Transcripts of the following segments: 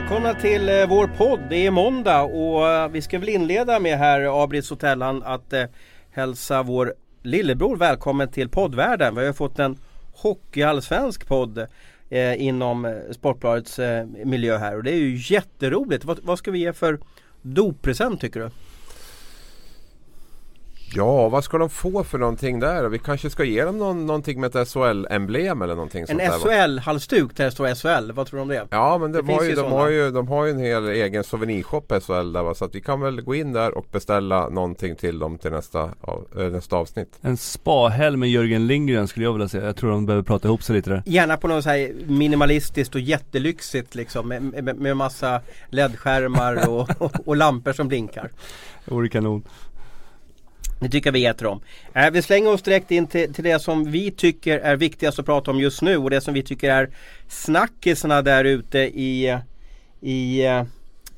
välkomna till eh, vår podd. Det är måndag och eh, vi ska väl inleda med här Abris Hotellan att eh, hälsa vår lillebror välkommen till poddvärlden. Vi har fått en hockeyallsvensk podd eh, inom eh, Sportbladets eh, miljö här och det är ju jätteroligt. Vad, vad ska vi ge för doppresent tycker du? Ja, vad ska de få för någonting där? Vi kanske ska ge dem någon, någonting med ett SHL-emblem eller någonting sånt En? SHL-halsduk där det står SHL. Vad tror du om det? Ja men det, Det var ju, ju de, sådana. har ju, de har ju en hel egen souvenirshop SHL där va? Så att vi kan väl gå in där och beställa någonting till dem till nästa, äh, nästa avsnitt. En spahelg med Jörgen Lindgren skulle jag vilja säga. Jag tror de behöver prata ihop sig lite där. Gärna på något så här minimalistiskt och jättelyxigt liksom med, med, med massa LED-skärmar och, och, och lampor som blinkar. Det vore kanon. Det tycker jag vi äter om. Eh, vi slänger oss direkt in till, till det som vi tycker är viktigast att prata om just nu och det som vi tycker är snackisarna där ute i, i eh,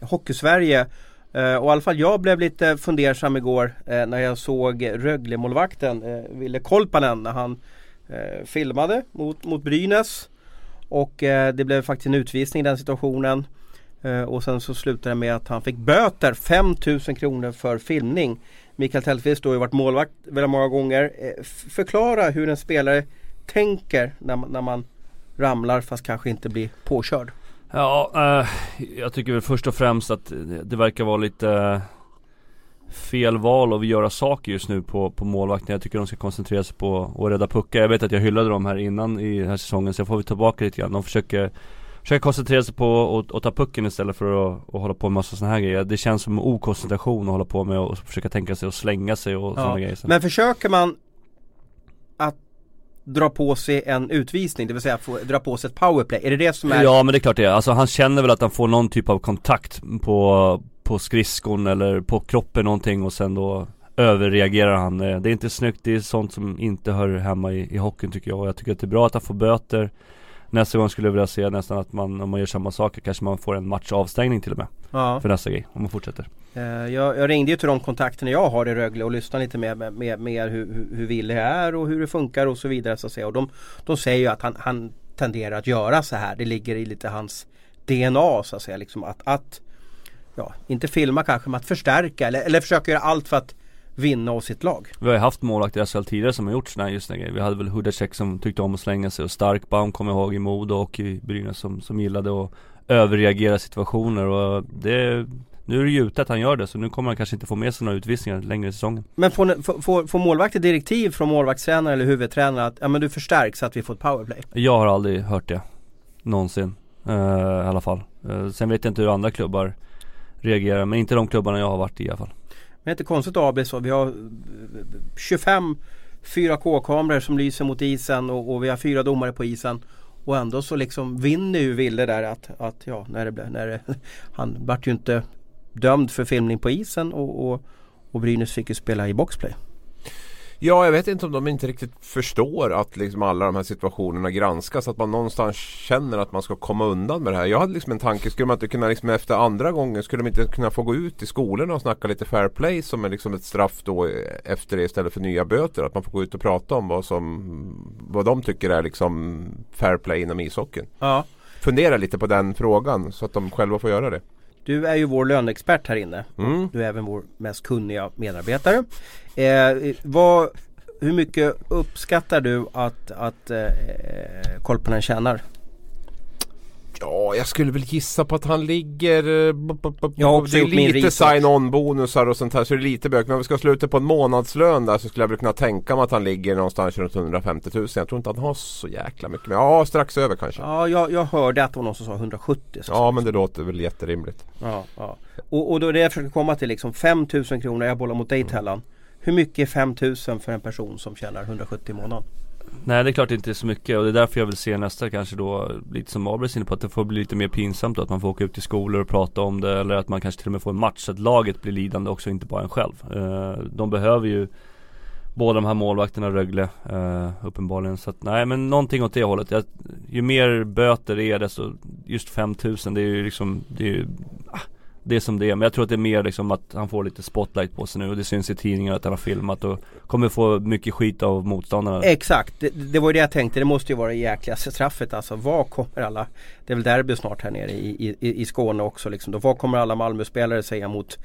Hockeysverige. Eh, och i alla fall jag blev lite fundersam igår eh, när jag såg Rögle-målvakten eh, Ville Kolpanen när han eh, filmade mot, mot Brynäs. Och eh, det blev faktiskt en utvisning i den situationen. Eh, och sen så slutade det med att han fick böter 5000 kronor för filmning. Mikael Tellqvist har ju varit målvakt väldigt många gånger. Eh, förklara hur en spelare tänker när man, när man ramlar fast kanske inte blir påkörd. Ja, eh, jag tycker väl först och främst att det, verkar vara lite eh, fel val att göra saker just nu på, på målvakten. Jag tycker de ska koncentrera sig på att rädda puckar. Jag vet att jag hyllade dem här innan i den här säsongen så jag får väl tillbaka lite grann. De försöker Försöker koncentrera sig på att, ta pucken istället för att, hålla på med massa sådana här grejer. Det känns som okoncentration att hålla på med och försöka tänka sig och slänga sig och sådana grejer. Men försöker man att dra på sig en utvisning, det vill säga få, dra på sig ett powerplay. Är det det som är Ja men det är klart det är. Alltså han känner väl att han får någon typ av kontakt på, på skridskon eller på kroppen någonting och sen då överreagerar han. Eh, Det är inte snyggt, det är sånt som inte hör hemma i, i hockeyn tycker jag. Och jag tycker att det är bra att han får böter. Nästa gång skulle jag vilja se nästan att man, om man gör samma saker, kanske man får en matchavstängning till och med. Ja. För nästa grej, om man fortsätter. Eh, Jag, jag ringde ju till de kontakterna jag har i Rögle och lyssnade lite mer med, med, hur, hur Ville är och hur det funkar och så vidare så att säga. Och de, de säger ju att han, han tenderar att göra så här. Det ligger i lite hans DNA så att säga. Liksom att, att ja, inte filma kanske men att förstärka eller, eller försöka göra allt för att vinna åt sitt lag. Vi har ju haft målvakter i SHL tidigare som har gjort sådana här just grejer. Vi hade väl Hudacek som tyckte om att slänga sig och Starkbaum kommer jag ihåg i Modo och i Brynäs som, som gillade att överreagera situationer och det nu är det ju att han gör det så nu kommer han kanske inte få med sig några utvisningar längre i säsongen. Men får, får, får, målvakter direktiv från målvaktstränare eller huvudtränare att ja, men du förstärks så att vi får ett powerplay? Jag har aldrig hört det Någonsin eh, I alla fall eh, Sen vet jag inte hur andra klubbar Reagerar men inte de klubbarna jag har varit i i alla fall men det är inte konstigt AB så. Vi har eh, 25 4K-kameror som lyser mot isen och, och vi har fyra domare på isen. Och ändå så liksom vinner ju Ville där att, att ja, när det, blev- när det, han vart ju inte dömd för filmning på isen och, och, och Brynäs fick ju spela i boxplay. Ja, jag vet inte om de inte riktigt förstår att liksom alla de här situationerna granskas. Att man någonstans känner att man ska komma undan med det här. Jag hade liksom en tanke, skulle man inte kunna liksom efter andra gången, skulle de inte kunna få gå ut i skolorna och snacka lite fair play som är liksom ett straff då efter det istället för nya böter? Att man får gå ut och prata om vad som, vad de tycker är liksom fair play inom ishockeyn. Ja. Fundera lite på den frågan så att de själva får göra det. Du är ju vår löneexpert här inne. Mm. Du är även vår mest kunniga medarbetare. Eh, vad, hur mycket uppskattar du att, att eh, Kolpanen tjänar? Ja, jag skulle väl gissa på att han ligger... eh, Jag har också det är gjort min lite research. sign-on bonusar och sånt här så det är lite bök. Men om vi ska sluta på en månadslön där så skulle jag väl kunna tänka mig att han ligger någonstans runt 150 000. Jag tror inte att han har så jäkla mycket. Men ja, strax över kanske. Ja, Ja, jag, jag hörde att det var någon som sa 170. Så men det låter väl jätterimligt. Ja, ja. Och, och då är det jag försöker komma till liksom 5000 kronor, jag bollar mot dig Tellan. Hur mycket är 5000 för en person som tjänar 170 i månaden? Nej det är klart det inte är så mycket och det är därför jag vill se nästa kanske då Lite som Abris inne på att det får bli lite mer pinsamt då, Att man får åka ut till skolor och prata om det Eller att man kanske till och med får en match så att laget blir lidande också inte bara en själv. Eh, De behöver ju Båda de här målvakterna Rögle eh, uppenbarligen så att nej men någonting åt det hållet. Jag, Ju mer böter det är desto Just 5000 det är ju liksom Det är ju ah, det är som det är. Men jag tror att det är mer liksom att han får lite spotlight på sig nu och det syns i tidningar att han har filmat och kommer få mycket skit av motståndarna. Exakt, det, det var ju det jag tänkte. Det måste ju vara det jäkligaste straffet alltså. Vad kommer alla, det är väl derby snart här nere i, i, i Skåne också liksom. Då, vad kommer alla Malmöspelare säga mot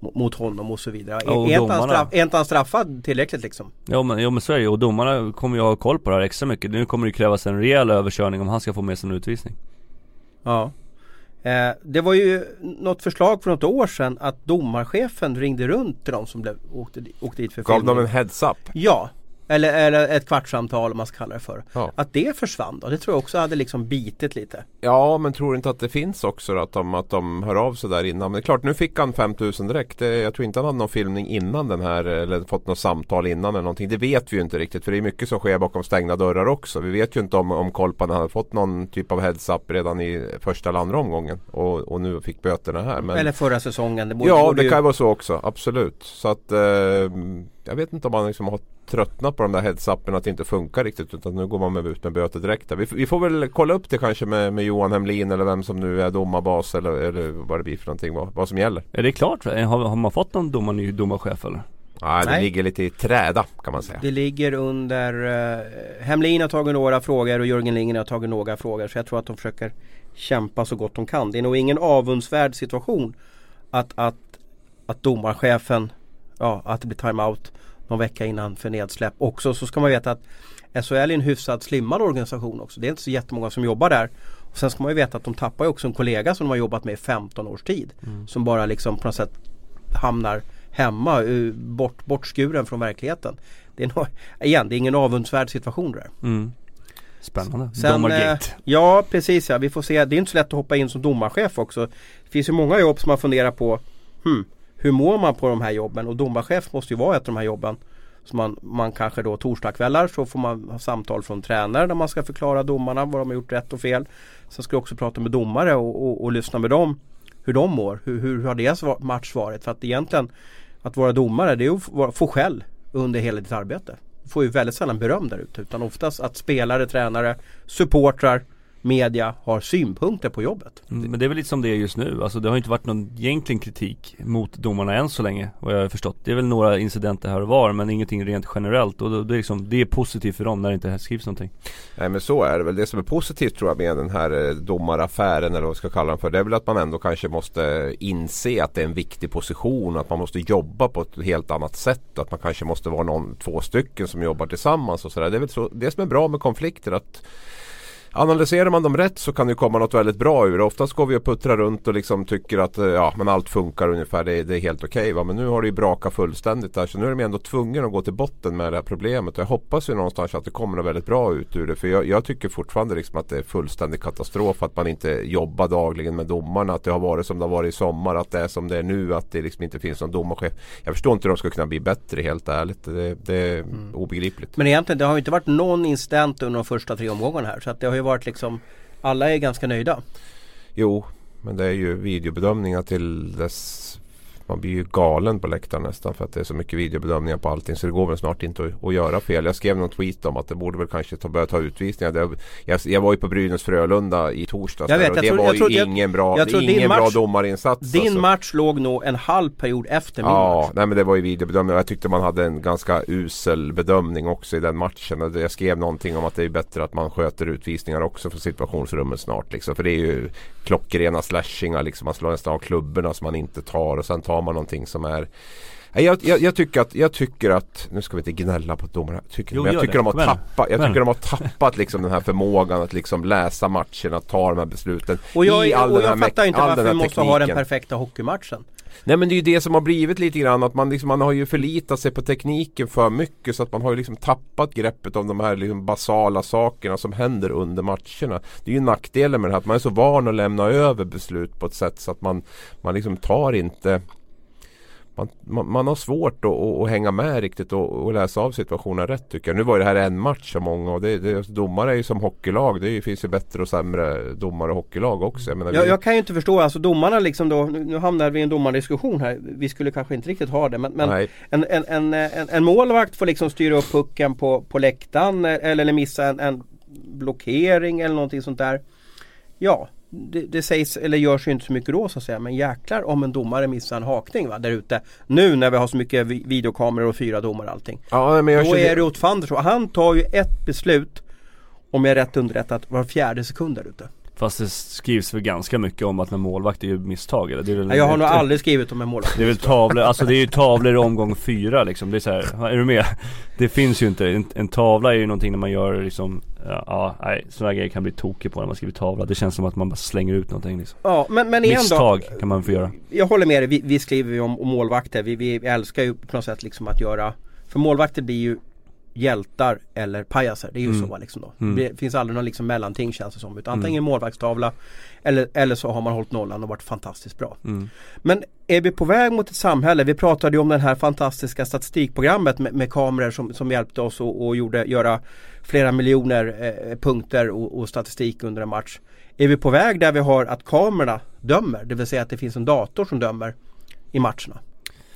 mot honom och så vidare. Och är, inte han straff, är inte han straffad tillräckligt liksom? Ja men, ja men så är det och domarna kommer ju ha koll på det här extra mycket. Nu kommer det krävas en rejäl överkörning om han ska få med sig en utvisning. Ja. Eh, det var ju något förslag för något år sedan att domarchefen ringde runt till de som blev, åkte, åkte dit för Gav filmning. dem en heads-up? Ja, eller, eller ett kvartssamtal om man ska kalla det för. Ja. Att det försvann då, det tror jag också hade liksom bitit lite. Ja, men tror inte att det finns också då, att de, att de hör av sig där innan? Men det är klart, nu fick han 5000 direkt. Det, jag tror inte han hade någon filmning innan den här eller fått något samtal innan eller någonting. Det vet vi ju inte riktigt för det är mycket som sker bakom stängda dörrar också. Vi vet ju inte om, om Kolpan hade fått någon typ av heads-up redan i första eller andra omgången och, och nu fick böterna här. Men... Eller förra säsongen. Det borde, Ja, borde det ju- kan ju vara så också. Absolut. Så att eh, jag vet inte om man liksom har tröttnat på de där heads-upen att det inte funkar riktigt utan nu går man med ut med böter direkt. Vi, vi får väl kolla upp det kanske med, med Johan Hemlin eller vem som nu är domarbas eller, eller vad det blir för någonting. Vad, vad som gäller. Är det klart? Har, har man fått någon domar, ny domarchef eller? Nej, det Nej. ligger lite i träda kan man säga. Det ligger under uh, Hemlin har tagit några frågor och Jörgen Lindgren har tagit några frågor. Så jag tror att de försöker kämpa så gott de kan. Det är nog ingen avundsvärd situation att, att, att domarchefen, ja att det blir timeout någon vecka innan för nedsläpp. Också så ska man veta att SHL är en hyfsat slimmad organisation också. Det är inte så jättemånga som jobbar där. Och sen ska man ju veta att de tappar ju också en kollega som de har jobbat med i 15 års tid. Som bara liksom på något sätt hamnar hemma, eh, bort, bortskuren från verkligheten. Det är nog, igen, det är ingen avundsvärd situation det där. Mm. Spännande. Sen, eh, Domargate. ja precis ja, vi får se. Det är inte så lätt att hoppa in som domarchef också. Det finns ju många jobb som man funderar på hmm, hur mår man på de här jobben? Och domarchef måste ju vara ett av de här jobben. Så man, man kanske då torsdagskvällar så får man ha samtal från tränare där man ska förklara domarna vad de har gjort rätt och fel. Sen ska du också prata med domare och, och, och lyssna med dem hur de mår. Hur, hur har deras match varit? För att egentligen att vara domare det är att få skäll under hela ditt arbete. Du får ju väldigt sällan beröm där ute utan oftast att spelare, tränare, supportrar, media har synpunkter på jobbet. Mm, Men det är väl lite som det är just nu. Alltså det har inte varit någon egentligen kritik mot domarna än så länge vad jag har förstått. Det är väl några incidenter här och var men ingenting rent generellt och det, är liksom, det är positivt för dem när det inte skrivs någonting. Nej men så är det väl. Det som är positivt tror jag med den här eh, domaraffären eller vad vi ska kalla den för. Det är väl att man ändå kanske måste inse att det är en viktig position. Att man måste jobba på ett helt annat sätt. Att man kanske måste vara någon, två stycken som jobbar tillsammans och sådär. Det är väl så, det som är bra med konflikter. att Analyserar man dem rätt så kan det komma något väldigt bra ur det. Oftast går vi och puttrar runt och liksom tycker att eh, ja, men allt funkar ungefär. Det, är- det är helt okej. va. men nu har det ju brakat fullständigt där. Så nu är de ändå tvungna att gå till botten med det här problemet. Och jag hoppas ju någonstans att det kommer något väldigt bra ut ur det. För jag, jag tycker fortfarande liksom att det är fullständig katastrof. Att man inte jobbar dagligen med domarna. Att det har varit som det har varit i sommar. Att det är som det är nu. Att det liksom inte finns någon domarchef. Jag förstår inte hur de ska kunna bli bättre helt ärligt. Det, det är obegripligt. Men egentligen det har ju inte varit någon incident under de första tre omgångarna här. Så att det har ju varit liksom Alla är ganska nöjda. Jo, men det är ju videobedömningar till dess man blir ju galen på läktaren nästan för att det är så mycket videobedömningar på allting så det går väl snart inte att, att göra fel. Jag skrev någon tweet om att det borde väl kanske ta, börja ta utvisningar. Det, jag, jag var ju på Brynäs Frölunda i torsdags Jag vet, där, och jag det tror- var jag ju tror- jag- ingen bra, jag ingen bra match- domarinsats. Din alltså. match låg nog en halv period efter min Ja, match. nej men det var ju videobedömning jag tyckte man hade en ganska usel bedömning också i den matchen. Jag skrev någonting om att det är bättre att man sköter utvisningar också för situationsrummet snart. Liksom. För det är ju klockrena slashingar liksom. Man slår nästan av klubborna som man inte tar och sen tar man någonting som är Jag, jag, jag, tycker att, jag tycker att, nu ska vi inte gnälla på domarna, jag tycker, Jo, men jag tycker det. de har tappat, jag tycker de har tappat liksom den här förmågan att liksom läsa matchen, att ta de här besluten. Och jag, i all och den här jag fattar inte all varför vi måste ha den perfekta hockeymatchen. Nej men det är ju det som har blivit lite grann att man, liksom, man har ju förlitat sig på tekniken för mycket så att man har ju liksom tappat greppet om de här liksom basala sakerna som händer under matcherna. Det är ju nackdelen med det här att man är så van att lämna över beslut på ett sätt så att man, man liksom tar inte man, man, man har svårt att, att, att hänga med riktigt och, och läsa av situationen rätt tycker jag. Nu var det här en match för många och det, det, domare är ju som hockeylag. Det finns ju bättre och sämre domare och hockeylag också. Jag menar, Jag, vi- jag kan ju inte förstå, alltså domarna liksom då, nu, hamnar vi i en domardiskussion här. Vi skulle kanske inte riktigt ha det men, men en, en, en, en, målvakt får liksom styra upp pucken på, på läktaren eh, eller, eller missa en, en blockering eller någonting sånt där. Ja, det, det sägs, eller görs ju inte så mycket då så att säga. Men jäklar om en domare missar en hakning va, där ute. Nu när vi har så mycket vi- videokameror och fyra domare och allting. Ja, men jag Då känner- är det åt fanders Han tar ju ett beslut om jag är rätt underrättad var fjärde sekund där ute. Fast det skrivs väl ganska mycket om att en målvakt är ju misstag eller? Det är väl, Ja, Jag har nog aldrig skrivit om en målvakt. Det är väl tavlor, alltså det är ju tavlor i omgång fyra liksom. Det är så här, är du med? Det finns ju inte, en, en tavla är ju någonting när man gör liksom Ja, ja nej, sådana grejer kan bli tokig på när man skriver tavla. Det känns som att man bara slänger ut någonting liksom. Ja men, men igen då. Misstag kan man få göra. Jag håller med dig, vi, vi skriver ju om, om målvakter. Vi, vi älskar ju på något sätt liksom att göra För målvakter blir ju hjältar eller pajaser. Det är ju Mm. så liksom då. Mm. Det finns aldrig någon liksom mellanting känns det som. Utan antingen målvaktstavla eller, eller så har man hållit nollan och varit fantastiskt bra. Mm. Men är vi på väg mot ett samhälle? Vi pratade ju om det här fantastiska statistikprogrammet med, med kameror som, som hjälpte oss och, och gjorde, göra flera miljoner eh, punkter och, och statistik under en match. Är vi på väg där vi har att kamerorna dömer? Det vill säga att det finns en dator som dömer i matcherna.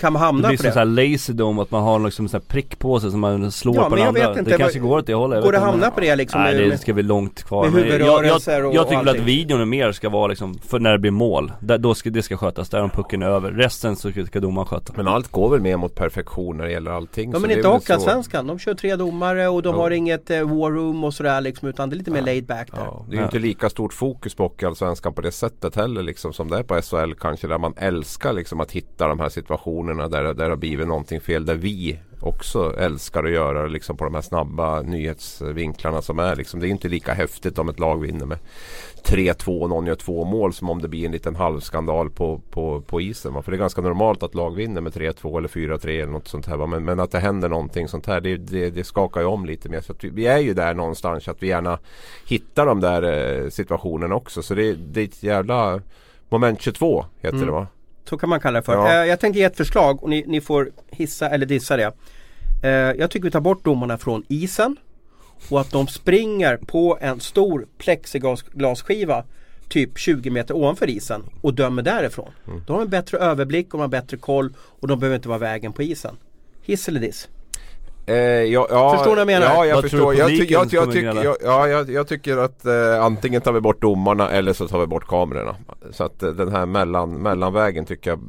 Kan man Det hamna blir på som det? såhär laserdome att man har liksom så här prick på sig som man slår Ja, på den andra. inte, det kanske går åt det hållet. Går det inte. hamna på det liksom? Nej det ska bli långt kvar. med Men jag, jag, huvudrörelser och- jag tycker väl att videon är mer ska vara liksom, för när det blir mål. Där, då ska, det ska skötas, där om pucken är över. Resten så ska domaren sköta. Men allt går väl mer mot perfektion när det gäller allting. Ja men det inte Hockeyallsvenskan. De kör tre domare och de Ja. har inget eh, war room och sådär liksom. Utan det är lite mer laid back där. Ja, det är ju inte lika stort fokus på Hockeyallsvenskan på det sättet heller liksom som det är på SHL kanske där man älskar liksom att hitta de här situationerna där, där det har blivit någonting fel. Där vi också älskar att göra liksom på de här snabba nyhetsvinklarna som är liksom. Det är inte lika häftigt om ett lag vinner med 3-2 och någon gör två mål som om det blir en liten halvskandal på, på, på isen. va. För det är ganska normalt att lag vinner med 3-2 eller 4-3 eller något sånt här. Men, men att det händer någonting sånt här det, det, det skakar ju om lite mer. Så vi, vi är ju där någonstans att vi gärna hittar de där eh, situationerna också. Så det, det är ett jävla moment 22 heter Mm. det va? Så kan man kalla det för. Ja. Eh, jag tänkte ge ett förslag och ni, ni får hissa eller dissa det. Eh, jag tycker vi tar bort domarna från isen och att de springer på en stor plexiglasskiva typ 20 meter ovanför isen och dömer därifrån. Mm. Då har de en bättre överblick och de har bättre koll och de behöver inte vara vägen på isen. Hiss eller diss? Eh, ja, ja, Förstår du vad jag menar? Ja, jag Vad förstår. Jag, ty- jag, jag, jag, ja, jag, jag tycker att eh, antingen tar vi bort domarna eller så tar vi bort kamerorna. Så att eh, den här mellan, mellanvägen tycker jag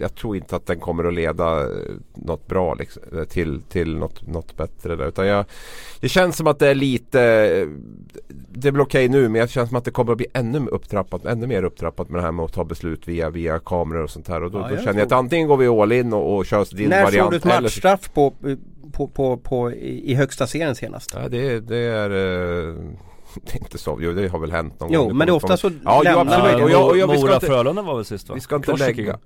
Jag tror inte att den kommer att leda eh, något bra liksom, eh, till, till något, något bättre där. Utan jag, det känns som att det är lite eh, Det är väl okej nu men det känns som att det kommer att bli ännu upptrappat, ännu mer upptrappat med det här med att ta beslut via, via kameror och sånt här. Och då, Ja, då jag känner jag att antingen går vi all in och, och kör din När variant. såg du ett eller matchstraff på, på, på, på, i, i högsta serien senast? Ja, det, det är... eh, Det är inte så. Jo, det har väl hänt någon Jo, gång. men det är ofta så Ja, jo, lämnar absolut. man- Och jag- och jag- vi ska Mora inte- Frölunda var väl sist va? Vi ska inte Korsika. lägga...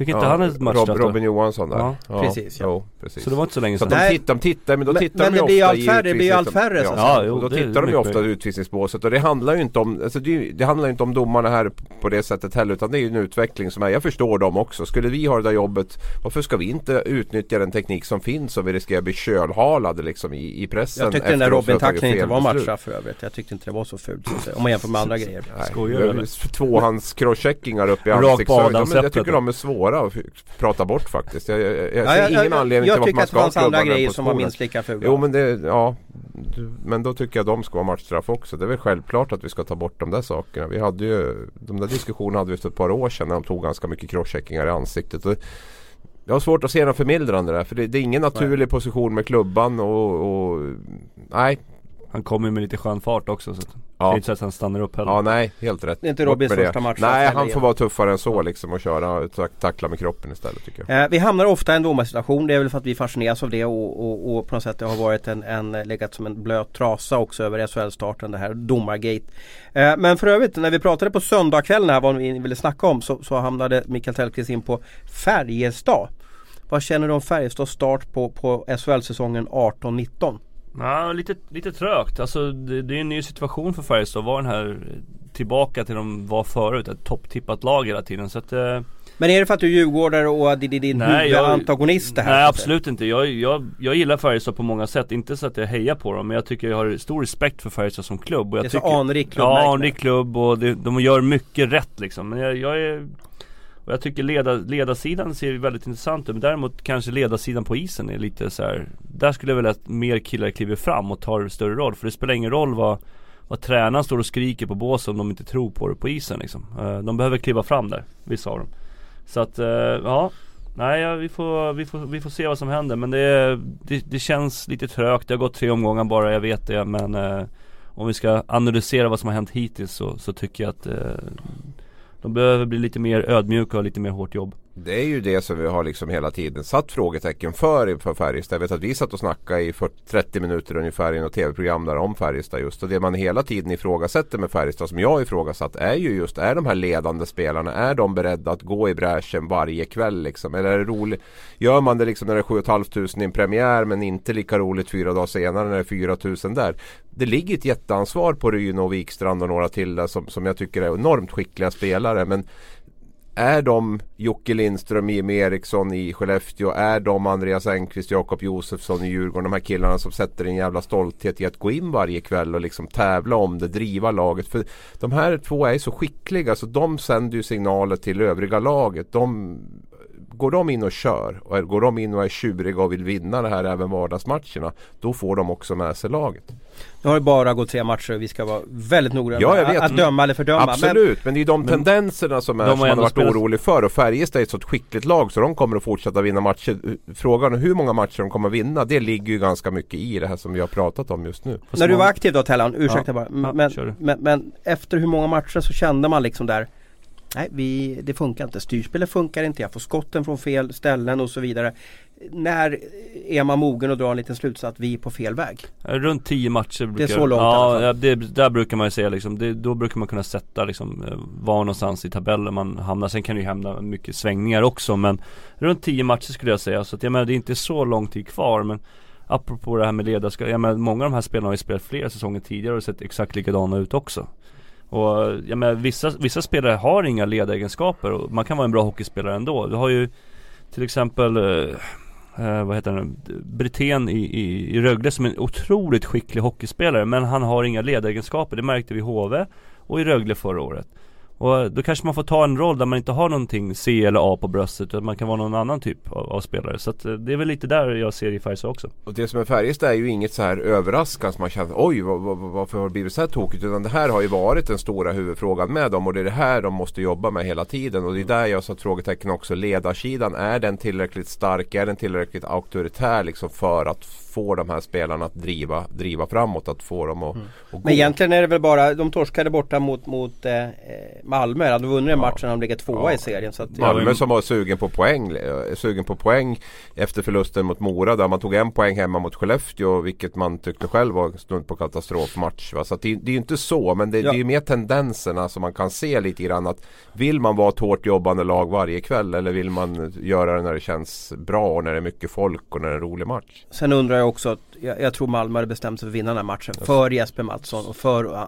Fick inte han ett matchstraff Rob? Robin Johansson där. Ja, precis, ja. Jo, precis. Så det var inte så länge Så sedan. de Nej. tittar, de tittar, men då Men- tittar men de ju blir ofta allt färre, det blir ju allt färre, så Ja. Ja, jo, då det är tittar de ju ofta i utvisningsbåset och det handlar ju inte om alltså det, det handlar inte om domarna här på det sättet heller utan det är ju en utveckling som är, jag förstår dem också. Skulle vi ha det där jobbet, varför ska vi inte utnyttja den teknik som finns och vi riskerar att bli kölhalade liksom i, i pressen Jag tyckte den där Robin-tacklingen inte var matchstraff för övrigt. Jag tyckte inte det var så fult så om man jämför med andra grejer. Skojar det du, är eller? Tvåhands crosscheckingar upp i Rakt på. Ja, adamsäpplet Jag tycker de är svåra att f- prata bort faktiskt. Jag, jag, jag Ja, ser jag, ingen jag, anledning jag till varför tycker man att det ska ha fanns andra klubban där grejer på som var minst lika fula. Jo men det, ja Men då tycker jag de ska vara matchstraff också. Det är väl självklart att vi ska ta bort de där sakerna. Vi hade ju De där diskussionerna hade vi för ett par år sedan när de tog ganska mycket crosscheckingar i ansiktet. Jag har svårt att se något förmildrande där. För det, det är ingen naturlig position med klubban och, och Nej. Han kommer med lite skön fart också så att det Ja. är inte så att han stannar upp heller. Ja nej, helt rätt. Det är inte Robins första match. Nej, han igen. får vara tuffare än så liksom och köra, tack- tackla med kroppen istället tycker jag. Eh, vi hamnar ofta i en domarsituation. Det är väl för att vi fascineras av det och, och, och på något sätt det har varit en, en legat som en blöt trasa också över SHL-starten det här domargate. Eh, men för övrigt när vi pratade på söndagskvällen här vad vi ville snacka om så, så hamnade Mikael Tellqvist in på Färjestad. Vad känner du om Färjestads start på, på SHL-säsongen 18-19? Ja, lite, lite trögt. Alltså det, det är en ny situation för Färjestad. Var den här tillbaka till de var förut. Ett topptippat lag hela tiden. Så att, eh, Men är det för att du är djurgårdare och det är din huvudantagonist det här? Nej så absolut inte. Jag, jag, jag gillar Färjestad på många sätt. Inte så att jag hejar på dem. Men jag tycker jag har stor respekt för Färjestad som klubb. Och jag Det är så tycker, anrik klubb. Ja, anrik klubb och det, de gör mycket rätt liksom. Men jag, jag är och jag tycker leda, ledarsidan ser väldigt intressant ut. Men däremot kanske ledarsidan på isen är lite så här. Där skulle jag vilja att mer killar kliver fram och tar större roll. För det spelar ingen roll vad vad tränaren står och skriker på båsen om de inte tror på det på isen liksom. Eh, de behöver kliva fram där, vissa av dem. Så att, eh, ja. Nej, ja, vi, får, vi, får, vi får se vad som händer men det, det, det känns lite trögt. Det har gått tre omgångar bara, jag vet det men eh, om vi ska analysera vad som har hänt hittills så, så tycker jag att eh, de behöver bli lite mer ödmjuka och lite mer hårt jobb. Det är ju det som vi har liksom hela tiden satt frågetecken för inför Färjestad. Jag vet att vi satt och snackade i 40, 30 minuter ungefär i något tv-program där om Färjestad just. Och det man hela tiden ifrågasätter med Färjestad som jag ifrågasatt är ju just, är de här ledande spelarna, är de beredda att gå i bräschen varje kväll liksom? Eller är det roligt? Gör man det liksom när det är 7 500 i en premiär men inte lika roligt fyra dagar senare när det är 4 000 där? Det ligger ett jätteansvar på Ryno och Wikstrand och några till där som, som jag tycker är enormt skickliga spelare. Men är de Jocke Lindström, Jimmy Eriksson i Skellefteå? Är de Andreas Engqvist, Jakob Josefsson i Djurgården? De här killarna som sätter en jävla stolthet i att gå in varje kväll och liksom tävla om det, driva laget. För de här två är så skickliga så de sänder ju signaler till övriga laget. De går de in och kör och går de in och är tjuriga och vill vinna det här även vardagsmatcherna Då får de också med sig laget. Nu har det bara gått tre matcher och vi ska vara väldigt noggranna ja, med att döma eller fördöma Absolut, men, men det är de tendenserna som, är, som man har varit spelat... orolig för och Färjestad är ett så skickligt lag så de kommer att fortsätta vinna matcher. Frågan är hur många matcher de kommer att vinna Det ligger ju ganska mycket i det här som vi har pratat om just nu. När du var aktiv då Tellan, ursäkta ja. bara men, ja, men, men efter hur många matcher så kände man liksom där Nej, vi, det funkar inte. Styrspelet funkar inte. Jag får skotten från fel ställen och så vidare. När är man mogen att dra en liten slutsats att vi är på fel väg? Runt 10 matcher brukar, Det är så långt Ja, det, där brukar man ju säga liksom, det, Då brukar man kunna sätta liksom eh, var någonstans i tabellen man hamnar Sen kan det ju hända mycket svängningar också men Runt 10 matcher skulle jag säga så att jag menar det är inte så lång tid kvar men Apropå det här med ledarskap, jag menar många av de här spelarna har ju spelat flera säsonger tidigare och sett exakt likadana ut också och jag menar, vissa, vissa spelare har inga ledaregenskaper och man kan vara en bra hockeyspelare ändå. Du har ju till exempel eh, eh, vad heter han, Brithén i, i, i Rögle som är en otroligt skicklig hockeyspelare men han har inga ledaregenskaper. Det märkte vi i HV och i Rögle förra året. Och då kanske man får ta en roll där man inte har någonting C eller A på bröstet utan man kan vara någon annan typ av, av spelare. Så att eh, det är väl lite där jag ser i Färjestad också. Och det som är Färjestad är ju inget så här överraskande som man känner oj vad, vad, varför har det blivit så här tokigt? Utan det här har ju varit den stora huvudfrågan med dem och det är det här de måste jobba med hela tiden. Och det är där jag satt frågetecken också. Ledarsidan, är den tillräckligt stark? Är den tillräckligt auktoritär liksom för att få de här spelarna att driva, driva framåt, att få dem att, mm. att gå. Men egentligen är det väl bara, de torskade borta mot, mot eh, Malmö, hade vunnit matchen ja. de ligger tvåa ja. i serien. Så att, Malmö som var sugen på poäng, eh, sugen på poäng efter förlusten mot Mora där man tog en poäng hemma mot Skellefteå vilket man tyckte själv var snudd på katastrofmatch. Va? Så det, det, är ju inte så men det, ja. det är mer tendenserna som man kan se lite grann att vill man vara ett hårt jobbande lag varje kväll eller vill man göra det när det känns bra och när det är mycket folk och när det är en rolig match. Sen undrar jag också att jag, jag tror Malmö hade bestämt sig för att vinna den här matchen. Just. För Jesper Mattsson och för uh,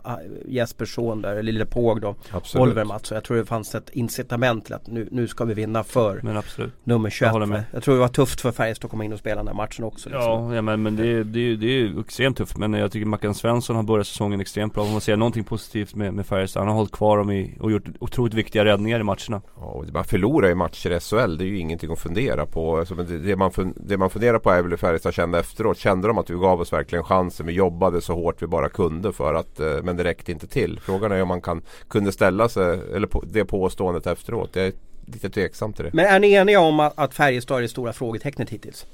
Jespers son där, lille Påg då. Absolut. Oliver Mattsson. Jag tror det fanns ett incitament till att nu, nu ska vi vinna för men absolut. nummer 21. Jag, med. jag tror det var tufft för Färjestad att komma in och spela den här matchen också. Liksom. Ja, ja men, men det, är, det, är, det är extremt tufft. Men jag tycker Mackan Svensson har börjat säsongen extremt bra. Om man säger någonting positivt med, med Färjestad. Han har hållit kvar dem i, och gjort otroligt viktiga räddningar i matcherna. Ja, och man förlorar i matcher i SHL. Det är ju ingenting att fundera på. Alltså, det, det, man, det man funderar på är väl hur Färjestad kände efteråt. Kände de att vi gav oss verkligen chansen? Vi jobbade så hårt vi bara kunde för att eh, Men det räckte inte till. Frågan är om man kan kunde ställa sig Eller på, det påståendet efteråt. Jag är lite tveksam till det. Men är ni eniga om att, att Färjestad är det stora frågetecknet hittills?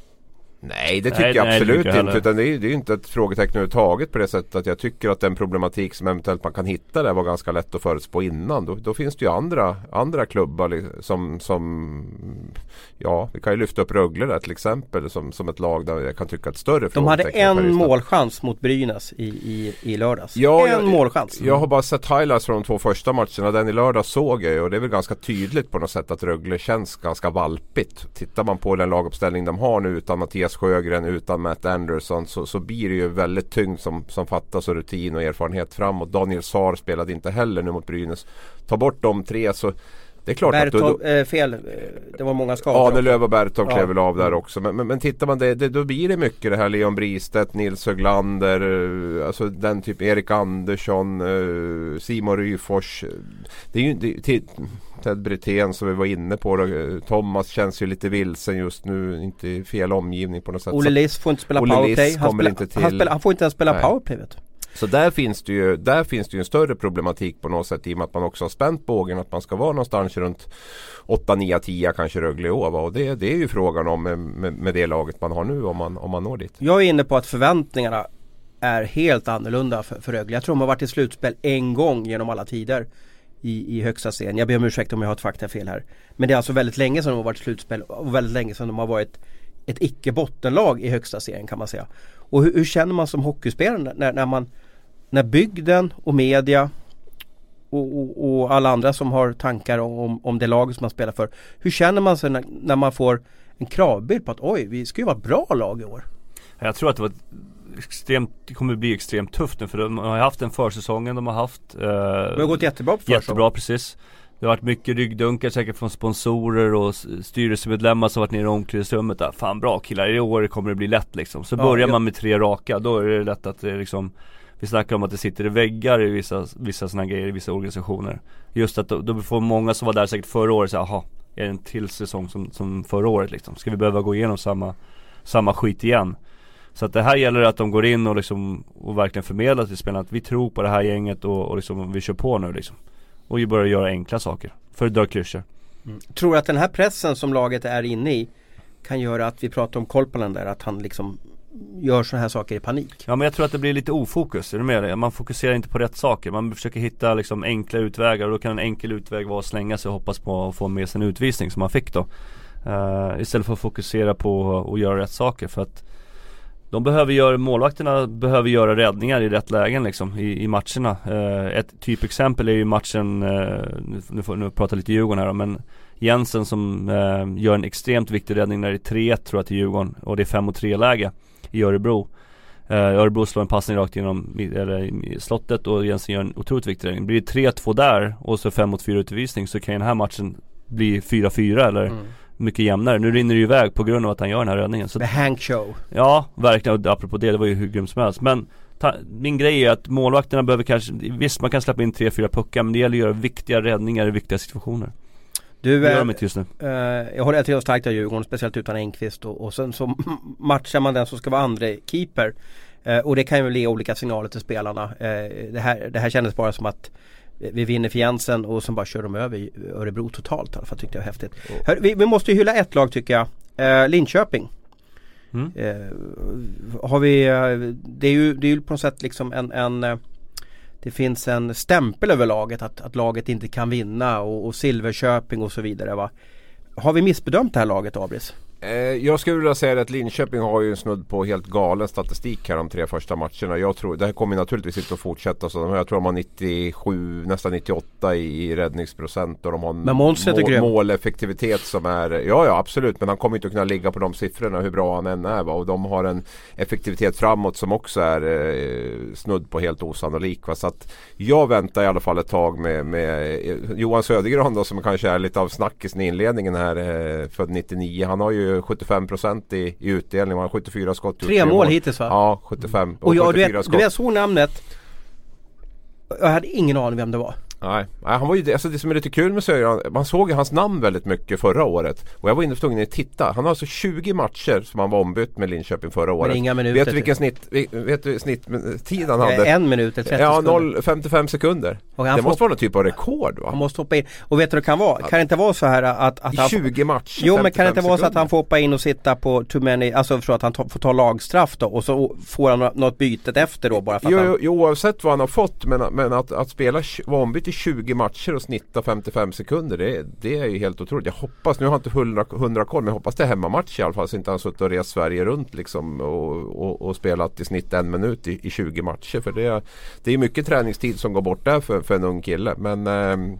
Nej det tycker nej, jag nej, absolut inte. Heller. Utan det är, ju inte ett frågetecken överhuvudtaget på det sättet att jag tycker att den problematik som eventuellt man kan hitta där var ganska lätt att förutspå innan. Då, då finns det ju andra, andra klubbar som, som Ja, vi kan ju lyfta upp Rögle där till exempel som, som ett lag där jag kan tycka ett större De hade en målchans mot Brynäs i, i, i lördags. Ja, en jag, målchans. Jag har bara sett highlights från de två första matcherna. Den i lördags såg jag ju och det är väl ganska tydligt på något sätt att Rögle känns ganska valpigt. Tittar man på den laguppställning de har nu utan Mattias Sjögren, utan Matt Anderson så, så blir det ju väldigt tyngd som, som fattas och rutin och erfarenhet framåt. Daniel Saar spelade inte heller nu mot Brynäs. Ta bort de tre så det är klart Bertov, att då, äh, fel, det var många skador. Ahnelöv och Bertov ja. klev väl av där också. Men, men, men tittar man det, det, då blir det mycket det här Leon Bristedt, Nils Höglander, eh, alltså den typ Erik Andersson, eh, Simon Ryfors. Det är ju det, Ted Brithén som vi var inne på. Då. Thomas känns ju lite vilsen just nu. Inte i fel omgivning på något sätt. Olle Liss får inte spela powerplay. Han, spela, han, han, han, får inte ens spela Nej. powerplay vet. Så där finns, det ju, där finns det ju en större problematik på något sätt i och med att man också har spänt bågen att man ska vara någonstans runt 8, 9, 10 kanske Rögle. Och det, det är ju frågan om med, med, med, det laget man har nu om man, om man når dit. Jag är inne på att förväntningarna är helt annorlunda för, för Rögle. Jag tror de har varit i slutspel en gång genom alla tider i, i högsta serien. Jag ber om ursäkt om jag har ett faktafel här. Men det är alltså väldigt länge sedan de har varit i slutspel och väldigt länge sedan de har varit ett icke bottenlag i högsta serien kan man säga. Och hur, hur känner man som hockeyspelare när, när, man när bygden och media och, och, och, alla andra som har tankar om, om det laget som man spelar för. Hur känner man sig när, när man får en kravbild på att oj, vi ska ju vara ett bra lag i år? Jag tror att det var extremt, det kommer bli extremt tufft nu för de har haft den försäsongen de har haft. Eh, det har gått jättebra på försäsongen. Jättebra precis. Det har varit mycket ryggdunkar säkert från sponsorer och styrelsemedlemmar som varit nere i omklädningsrummet där. Fan bra killar, i år kommer det bli lätt liksom. Så ja, börjar ja. man med tre raka, då är det lätt att det liksom vi snackar om att det sitter i väggar i vissa, vissa sådana grejer i vissa organisationer. Just att då, då får många som var där säkert förra året säga, jaha, är det en till säsong som, som förra året liksom? Ska vi behöva gå igenom samma, samma skit igen? Så att det här gäller att de går in och liksom och verkligen förmedlar till spelarna att vi tror på det här gänget och, och liksom vi kör på nu liksom. Och vi börjar göra enkla saker för att dra klyschor. Mm. Tror du att den här pressen som laget är inne i kan göra att vi pratar om Kolpanen där, att han liksom gör sådana här saker i panik? Ja men jag tror att det blir lite ofokus, är du med? Man fokuserar inte på rätt saker. Man försöker hitta liksom enkla utvägar och då kan en enkel utväg vara att slänga sig och hoppas på att få med sig en utvisning som man fick då. Uh, istället för att fokusera på att göra rätt saker för att de behöver göra, målvakterna behöver göra räddningar i rätt lägen liksom i, i matcherna. Uh, ett typexempel är ju matchen, uh, nu får nu prata lite Djurgården här då, men Jensen som eh, gör en extremt viktig räddning när det är 3-1 tror jag till Djurgården och det är 5 3 läge i Örebro. Eh, Örebro slår en passning rakt genom eller, slottet och Jensen gör en otroligt viktig räddning. Blir det 3-2 där och så 5 4 utvisning så kan ju den här matchen bli 4-4 eller mm mycket jämnare. Nu rinner det ju iväg på grund av att han gör den här räddningen. Så, The Hank Show. Ja, verkligen. Och apropå det, det var ju hur grymt som helst. Men ta, min grej är att målvakterna behöver kanske, visst man kan släppa in 3-4 puckar men det gäller att göra viktiga räddningar i viktiga situationer. Du, det gör de inte just nu. Uh, jag håller till starkt av Djurgården, speciellt utan Engqvist och, och sen så matchar man den som ska vara andre keeper. Uh, och det kan ju ge olika signaler till spelarna. Uh, det, här, det här kändes bara som att vi vinner för Jensen och sen bara kör de över Örebro totalt i alla fall. Tyckte jag var häftigt. Oh. Hör, vi, vi, måste ju hylla ett lag tycker jag. Eh, Linköping. Mm. Eh, har vi, eh, det är ju, det är ju på något sätt liksom en, en eh, det finns en stämpel över laget att, att laget inte kan vinna och, och Silverköping och så vidare va. Har vi missbedömt det här laget Abris? Eh, jag skulle vilja säga att Linköping har ju en snudd på helt galen statistik här de tre första matcherna. Jag tror, det här kommer naturligtvis inte att fortsätta så. Jag tror de har 97, nästan 98 i räddningsprocent och de har men mål, måleffektivitet som är Ja ja absolut men han kommer inte att kunna ligga på de siffrorna hur bra han än är. Va? Och de har en effektivitet framåt som också är eh, snudd på helt osannolik. Va? Så att jag väntar i alla fall ett tag med, med Johan Södergran då som kanske är lite av snackisen i inledningen här. Eh, född 99. Han har ju 75% i, i utdelning. Har 74 skott. Tre mål, mål hittills va? Ja, 75. Och, och jag, du, vet, du vet, jag såg namnet. Jag hade ingen aning vem det var. Nej, han var ju, alltså det som är lite kul med Sören, man såg ju hans namn väldigt mycket förra året. Och jag var inne och tvungen att titta. Han har alltså 20 matcher som han var ombytt med Linköping förra året. Men inga minuter. Vet du vilken snitt, vet du snitttid han hade? En minut eller 30 Ja, 0, 55 sekunder. det måste vara någon typ av rekord va? Han måste hoppa in. Och vet du vad det kan vara? Kan det inte vara så här att... att I han 20 matcher? Jo men kan det inte vara så att han får hoppa in och sitta på too many, alltså för att han får ta lagstraff då och så får han något bytet efter då bara för att jo, han... jo, oavsett vad han har fått men, men att, att spela, vara ombytt i 20 matcher och snitta 55 sekunder. Det, det är ju helt otroligt. Jag hoppas, nu har jag inte 100, 100 koll, men jag hoppas det är hemmamatch i alla fall. Så inte han suttit och rest Sverige runt liksom och, och, och, spelat i snitt en minut i, i 20 matcher. För det, det är mycket träningstid som går bort där för, för en ung kille. Men eh,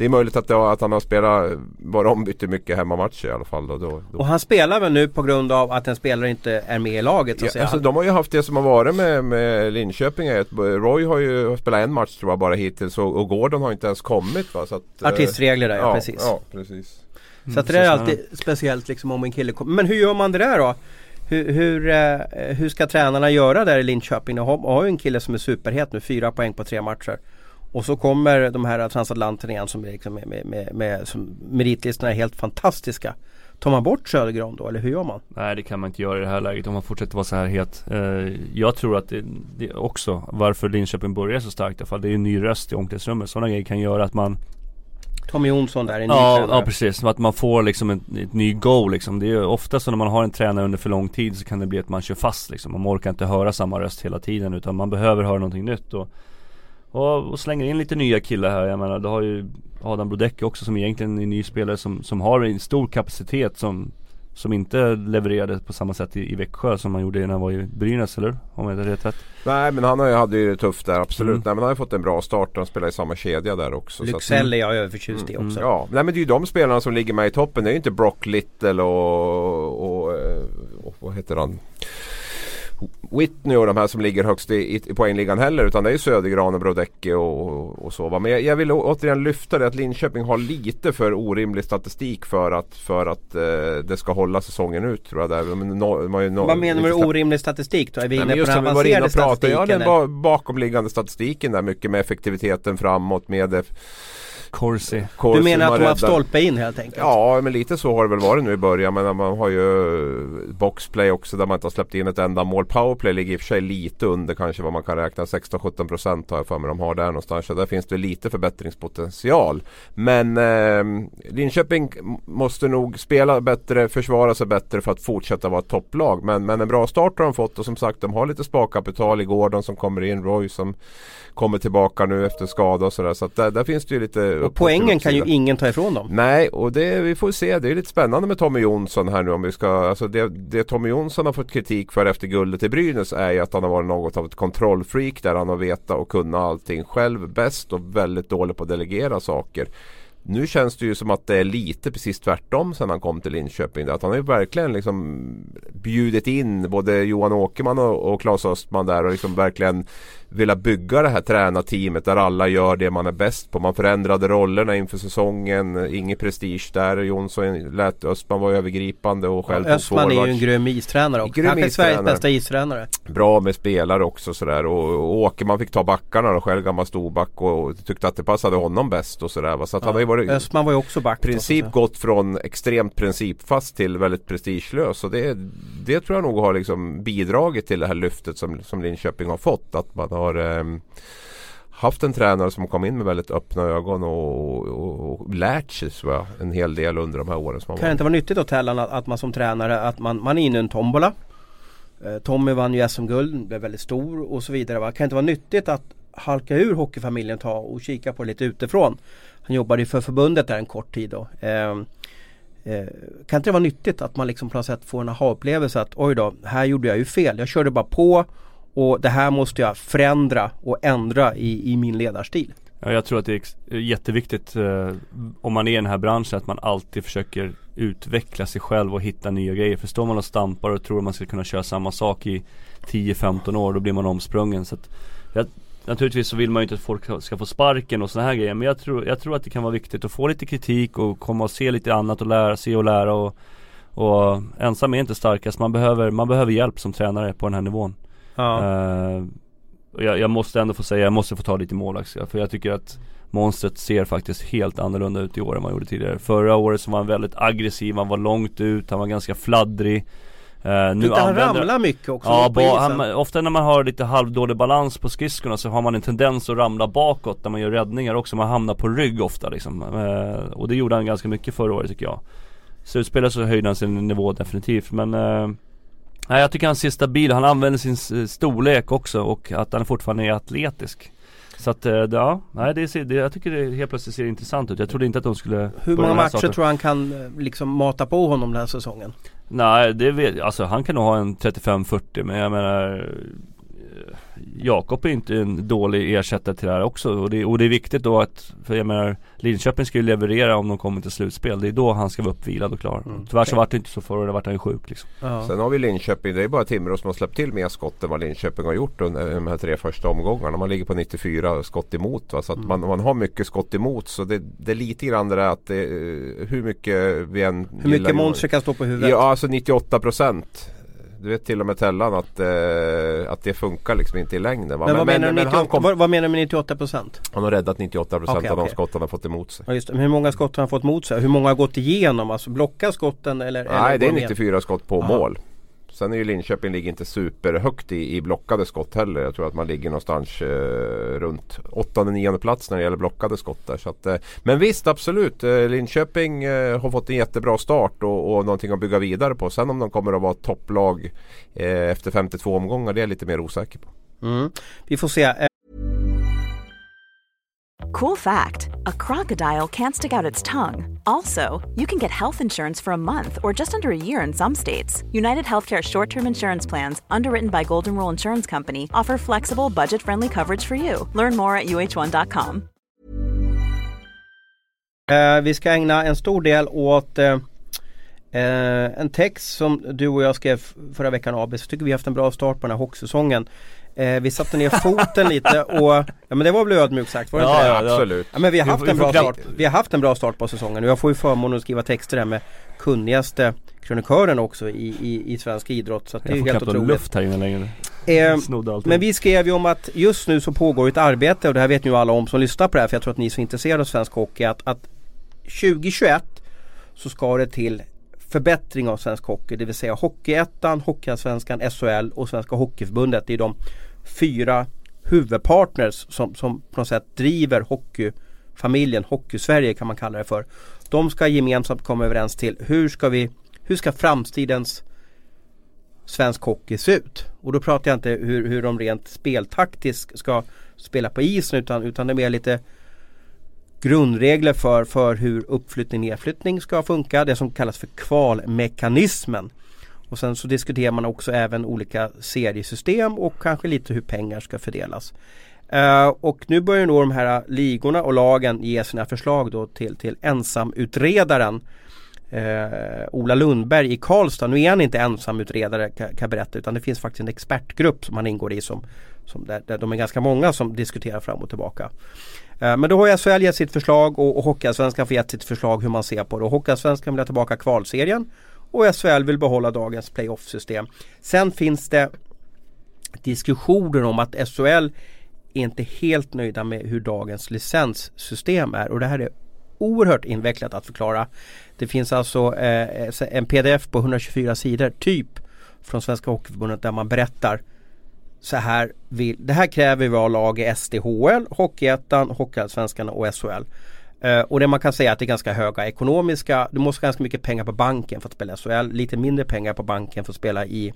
det är möjligt att, det, att han har spelat, bara ombytt mycket hemmamatcher i alla fall. Då, då, Och han spelar väl nu på grund av att en spelare inte är med i laget? Så ja, alltså, de har ju haft det som har varit med, med Linköping. Roy har ju spelat en match tror jag bara hittills och, och Gordon har inte ens kommit. Va? Så att, eh, Artistregler där ja, ja, precis. Ja, precis. Mm, så att det är alltid speciellt liksom om en kille kommer. Men hur gör man det där då? Hur, hur, eh, hur ska tränarna göra där i Linköping? De har, har ju en kille som är superhet nu, fyra poäng på tre matcher. Och så kommer de här transatlanterna igen som, liksom med, med, med, med som meritlistorna är helt fantastiska. Tar man bort Södergran då eller hur gör man? Nej det kan man inte göra i det här läget om man fortsätter vara så här het. Eh, jag tror att det, det också varför Linköping börjar så starkt i alla fall. Det är en ny röst i omklädningsrummet. Sådana grejer kan göra att man Tommy Jonsson där, en ny ja, tränare. ja precis, att man får liksom ett, ett ny go liksom. Det är ofta så när man har en tränare under för lång tid så kan det bli att man kör fast liksom. Man orkar inte höra samma röst hela tiden utan man behöver höra någonting nytt och, och, och slänger in lite nya killar här. Jag menar, du har ju Adam Brodecki också som egentligen är en ny spelare som, som har en stor kapacitet som som inte levererade på samma sätt i, i Växjö som han gjorde när han var i Brynäs eller? Om jag inte rätt rätt. Nej men han har ju- hade ju det tufft där absolut. Mm. Nej, men han har ju fått en bra start. Han spelar i samma kedja där också. att- Lycksell är jag överförtjust i Mm. också. Ja, nej men det är ju de spelarna som ligger med i toppen. Det är ju inte Brock Little och, och, eh, och vad heter han? Whitney och de här som ligger högst i, i poängligan heller utan det är Södergran och Brodecki och, och så. va. Men jag, jag vill återigen lyfta det att Linköping har lite för orimlig statistik för att, för att eh, det ska hålla säsongen ut tror jag. Där. Men no, ju no, Vad menar du med orimlig statistik då? Är vi Nej, inne men på den avancerade och pratade, ja statistiken? den bakomliggande statistiken där mycket med effektiviteten framåt med Corsi. Corsi Du menar att de har haft stolpe in helt enkelt? Ja men lite så har det väl varit nu i början men man har ju boxplay också där man inte har släppt in ett enda mål. Powerplay ligger i och för sig lite under kanske vad man kan räkna. 16-17% har jag för mig de har där någonstans. Så där finns det lite förbättringspotential. Men eh, Linköping måste nog spela bättre, försvara sig bättre för att fortsätta vara ett topplag. Men, men en bra start har de fått och som sagt de har lite sparkapital i Gordon som kommer in. Roy som kommer tillbaka nu efter skada och sådär. Så att där, där finns det ju lite Och poängen kan ju ingen ta ifrån dem. Nej, och det, vi får se. Det är lite spännande med Tommy Jonsson här nu om vi ska... Alltså det, det Tommy Jonsson har fått kritik för efter guldet i Brynäs är ju att han har varit något av ett kontrollfreak där han har vetat och kunnat allting själv bäst och väldigt dålig på att delegera saker. Nu känns det ju som att det är lite precis tvärtom sen han kom till Linköping. Att han har ju verkligen liksom bjudit in både Johan Åkerman och, och Claes Östman där och liksom verkligen velat bygga det här tränarteamet där alla gör det man är bäst på. Man förändrade rollerna inför säsongen. Ingen prestige där. Jonsson lät Östman vara övergripande och själv tog Östman är ju en grym istränare också. Grym Kanske Sveriges istränare. bästa istränare. Bra med spelare också sådär och, och Åkerman fick ta backarna och själv gammal storback och tyckte att det passade honom bäst och sådär. va. Så att han har ju varit Östman var ju också back. princip då, så- gått från extremt principfast till väldigt prestigelös. Och det, det tror jag nog har liksom bidragit till det här lyftet som, som Linköping har fått. Att man har ehm, haft en tränare som kom in med väldigt öppna ögon och, och, och lärt sig jag, en hel del under de här åren som har Kan det inte vara nyttigt åt Tellan att, att man som tränare, att man, man är inne i en tombola. Eh, Tommy vann ju SM-guld, blev väldigt stor och så vidare. Va? Kan det inte vara nyttigt att halka ur hockeyfamiljen ta och kika på det lite utifrån? Han jobbade ju för förbundet där en kort tid då. Eh, eh, kan inte det vara nyttigt att man liksom på något sätt får en aha-upplevelse att oj då, här gjorde jag ju fel. Jag körde bara på och det här måste jag förändra och ändra i, i min ledarstil. Ja, jag tror att det är eh, jätteviktigt eh, om man är i den här branschen att man alltid försöker utveckla sig själv och hitta nya grejer. För står man och stampar och tror att man ska kunna köra samma sak i 10-15 år då blir man omsprungen. Så att, jag, naturligtvis så vill man ju inte att folk ska få sparken och sådana här grejer. Men jag tror, jag tror att det kan vara viktigt att få lite kritik och komma och se lite annat och lära, se och lära. Och, och ensam är inte starkast. Man behöver, man behöver hjälp som tränare på den här nivån. Ja. Och jag, jag måste ändå få säga, jag måste få ta lite målvakts För jag tycker att monstret ser faktiskt helt annorlunda ut i år än vad han gjorde tidigare. Förra året så var han väldigt aggressiv, han var långt ut, han var ganska fladdrig. Uh, nu han ramlar mycket också Ja, på isen. han, ofta när man har lite halvdålig balans på skridskorna så har man en tendens att ramla bakåt när man gör räddningar också. Man hamnar på rygg ofta liksom. Eh, och det gjorde han ganska mycket förra året tycker jag. Slutspelet så höjde han sin nivå definitivt men eh, Nej jag tycker han ser stabil, han använder sin storlek också och att han fortfarande är atletisk. Så att, eh, ja, nej det, ser, det jag tycker det helt plötsligt ser intressant ut. Jag trodde inte att de skulle Hur många matcher starten. tror han kan eh, liksom mata på honom den här säsongen? Nej det vet alltså han kan nog ha en 35-40 men jag menar Jakob är inte en dålig ersättare till det här också och det, och det är viktigt då att, för jag menar Linköping ska ju leverera om de kommer till slutspel. Det är då han ska vara uppvilad och klar. Mm. Tyvärr så vart det inte så förra året, vart han ju sjuk liksom. Ja. Sen har vi Linköping. Det är bara Timrå som har släppt till mer skott än vad Linköping har gjort under de här tre första omgångarna. Man ligger på 94 skott emot. Va? Så att Mm. man, man har mycket skott emot. Så det, det är lite grann det där att det, hur mycket vi än Hur mycket monster kan stå på huvudet? Ja, alltså 98 procent. Du vet till och med Tellan att, eh, att det funkar liksom inte i längden. Va? Men, vad, menar men 98, han, kom, vad, vad menar du med 98 procent? han har räddat 98% Okej, av de okej. skott han har fått emot sig. Ja, just det. Hur många skott har han fått mot sig? Hur många har gått igenom? Alltså blocka skotten eller? eller Nej det är går de igen? 94 skott på Aha. mål. Sen är ju Linköping ligger inte superhögt i, i blockade skott heller. Jag tror att man ligger någonstans eh, runt 8-9 plats när det gäller blockade skott där. Så att, eh, men visst absolut. Eh, Linköping eh, har fått en jättebra start och, och någonting att bygga vidare på. Sen om de kommer att vara topplag eh, efter 52 omgångar det är jag lite mer osäker på. Mm. Vi får se. Cool fact a crocodile can't stick out its tongue. Also, you can get health insurance for a month or just under a year in some states. United Healthcare short term insurance plans, underwritten by Golden Rule Insurance Company, offer flexible, budget friendly coverage for you. Learn more at uh1.com. Eh, vi ska ägna en stor del åt eh, eh, en text som du och jag skrev förra veckan AB. Så tycker vi haft en bra start på den här hockeysäsongen. Eh, vi satte ner foten lite och ja men det var väl ödmjukt sagt var det Ja, inte det? ja. Absolut. Ja men vi har haft en bra start. Vi har haft en bra start på säsongen och jag får ju förmånen att skriva texter där med kunnigaste krönikören också i, i, i svensk idrott. Så det är ju helt otroligt. luft här inne längre. Eh, men vi skrev ju om att just nu så pågår ett arbete och det här vet ju alla om som lyssnar på det här för jag tror att ni är så intresserade av svensk hockey att, att 2021 så ska det till förbättring av svensk hockey. Det vill säga Hockeyettan, Hockeyallsvenskan, SHL och Svenska Hockeyförbundet. Det är de fyra huvudpartners som, som på något sätt driver hockeyfamiljen, Hockeysverige kan man kalla det för. De ska gemensamt komma överens till hur ska vi, hur ska framtidens svensk hockey se ut? Och då pratar jag inte hur, hur de rent speltaktiskt ska spela på isen utan, utan det är mer lite grundregler för, för hur uppflyttning och nedflyttning ska funka. Det som kallas för kvalmekanismen. Och sen så diskuterar man också även olika seriesystem och kanske lite hur pengar ska fördelas. Uh, och nu börjar nog de här ligorna och lagen ge sina förslag då till, till ensamutredaren uh, Ola Lundberg i Karlstad. Nu är han inte ensamutredare kan, kan jag berätta utan det finns faktiskt en expertgrupp som han ingår i som, som där, där de är ganska många som diskuterar fram och tillbaka. Eh, men då har SHL gett sitt förslag och, och Hockeyallsvenskan får gett sitt förslag hur man ser på det. Och Hockeyallsvenskan vill ha tillbaka kvalserien och SHL vill behålla dagens playoff-system. Sen finns det diskussioner om att SHL är inte helt nöjda med hur dagens licenssystem är och det här är oerhört invecklat att förklara. Det finns alltså eh, en pdf på 124 sidor typ från Svenska Hockeyförbundet där man berättar så här vill, det här kräver vi av lag i SDHL, Hockeyettan, Hockeyallsvenskan och SHL. Uh, och det man kan säga att det är ganska höga ekonomiska, du måste ha ganska mycket pengar på banken för att spela SHL, lite mindre pengar på banken för att spela i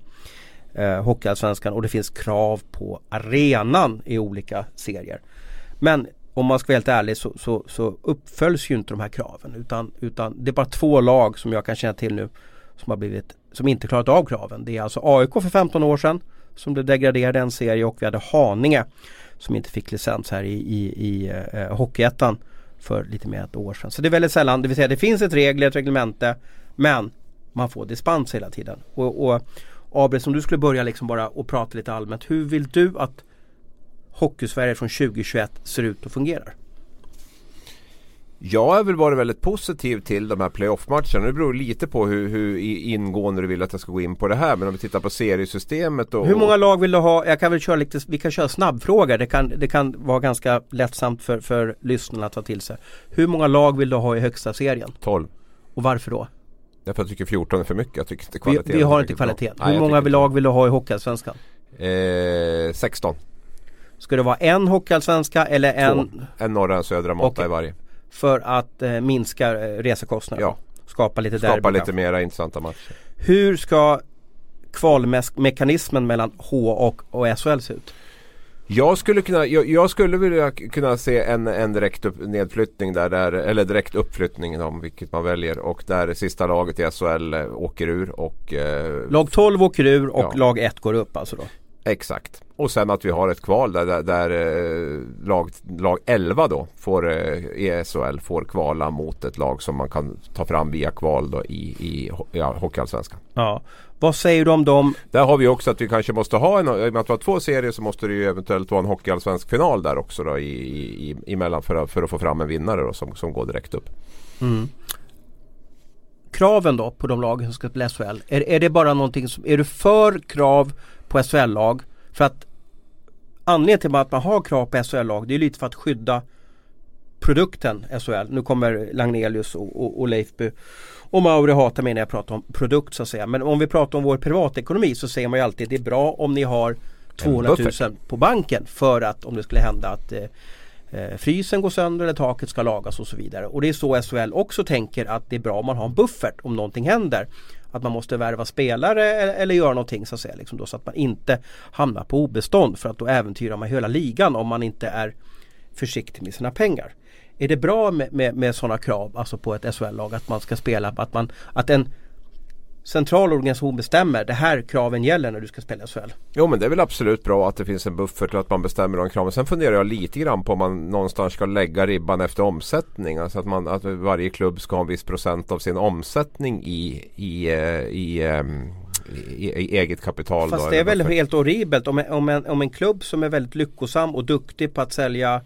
uh, Hockeyallsvenskan och det finns krav på arenan i olika serier. Men om man ska vara helt ärlig så, så, så uppföljs ju inte de här kraven utan, utan det är bara två lag som jag kan känna till nu som har blivit som inte klarat av kraven. Det är alltså AIK för 15 år sedan som blev degraderade en serie och vi hade Haninge som inte fick licens här i, i, i eh, Hockeyettan för lite mer än ett år sedan. Så det är väldigt sällan, det vill säga det finns ett regler, ett reglemente men man får dispens hela tiden. Och, och Abel, om du skulle börja liksom bara och prata lite allmänt. Hur vill du att Hockeysverige från 2021 ser ut och fungerar? Jag har väl varit väldigt positiv till de här playoff-matcherna. Det beror lite på hur, hur ingående du vill att jag ska gå in på det här. Men om vi tittar på seriesystemet och... Hur många lag vill du ha? Jag kan väl köra lite, vi kan köra snabbfrågor. Det kan, det kan vara ganska lättsamt för, för lyssnarna att ta till sig. Hur många lag vill du ha i högsta serien? 12. Och varför då? Därför jag tycker 14 är för mycket. Jag tycker inte Vi, kvaliteten vi är har inte kvaliteten. Nej, Hur jag många lag vill du ha i Hockeyallsvenskan? Eh, 16. Ska det vara en Hockeyallsvenska eller en Två. En norra, en södra, måtta i varje. För att eh, minska eh, resekostnader? Ja. Skapa lite Skapa derby lite mera intressanta matcher. Hur ska kvalmekanismen mellan H och, och SHL se ut? Jag skulle, kunna, jag, jag skulle vilja kunna se en, en direkt upp, nedflyttning där, där, eller direkt uppflyttning om vilket man väljer och där sista laget i SHL eh, åker ur och eh, Lag 12 åker ur och Ja. lag 1 går upp alltså då? Exakt. Och sen att vi har ett kval där, där, där eh, lag, lag 11 då får, eh, i SHL får kvala mot ett lag som man kan ta fram via kval då i, i ja, Hockeyallsvenskan. Ja. Vad säger du om dem? Där har vi också att vi kanske måste ha en, i och med att vi har två serier så måste det ju eventuellt vara en hockeyallsvensk final där också då i, i, emellan för att, för att få fram en vinnare då som, som går direkt upp. kraven då på de lagen som ska spela SHL? Är, är det bara någonting som, är du för krav på SHL-lag? För att anledningen till att man har krav på SHL-lag det är lite för att skydda produkten SHL. Nu kommer Lagnelius och, och, och Leifby och Mauri hatar mig när jag pratar om produkt så att säga. Men om vi pratar om vår privatekonomi så säger man ju alltid att det är bra om ni har 200 000 på banken för att om det skulle hända att eh, eh, frysen går sönder eller taket ska lagas och så vidare. Och det är så SHL också tänker att det är bra om man har en buffert om någonting händer. Att man måste värva spelare eller, eller göra någonting så att säga. Liksom då, så att man inte hamnar på obestånd för att då äventyrar man hela ligan om man inte är försiktig med sina pengar. Är det bra med, med, med sådana krav alltså på ett SHL-lag att man ska spela, att, man, att en central organisation bestämmer det här kraven gäller när du ska spela SHL. Jo men det är väl absolut bra att det finns en buffert och att man bestämmer de kraven. Sen funderar jag lite grann på om man någonstans ska lägga ribban efter omsättning. Alltså att, man, att varje klubb ska ha en viss procent av sin omsättning i, i, eh, i, ehm, i, i eget kapital. Fast det är väl helt horribelt om en, om, en, om en klubb som är väldigt lyckosam och duktig på att sälja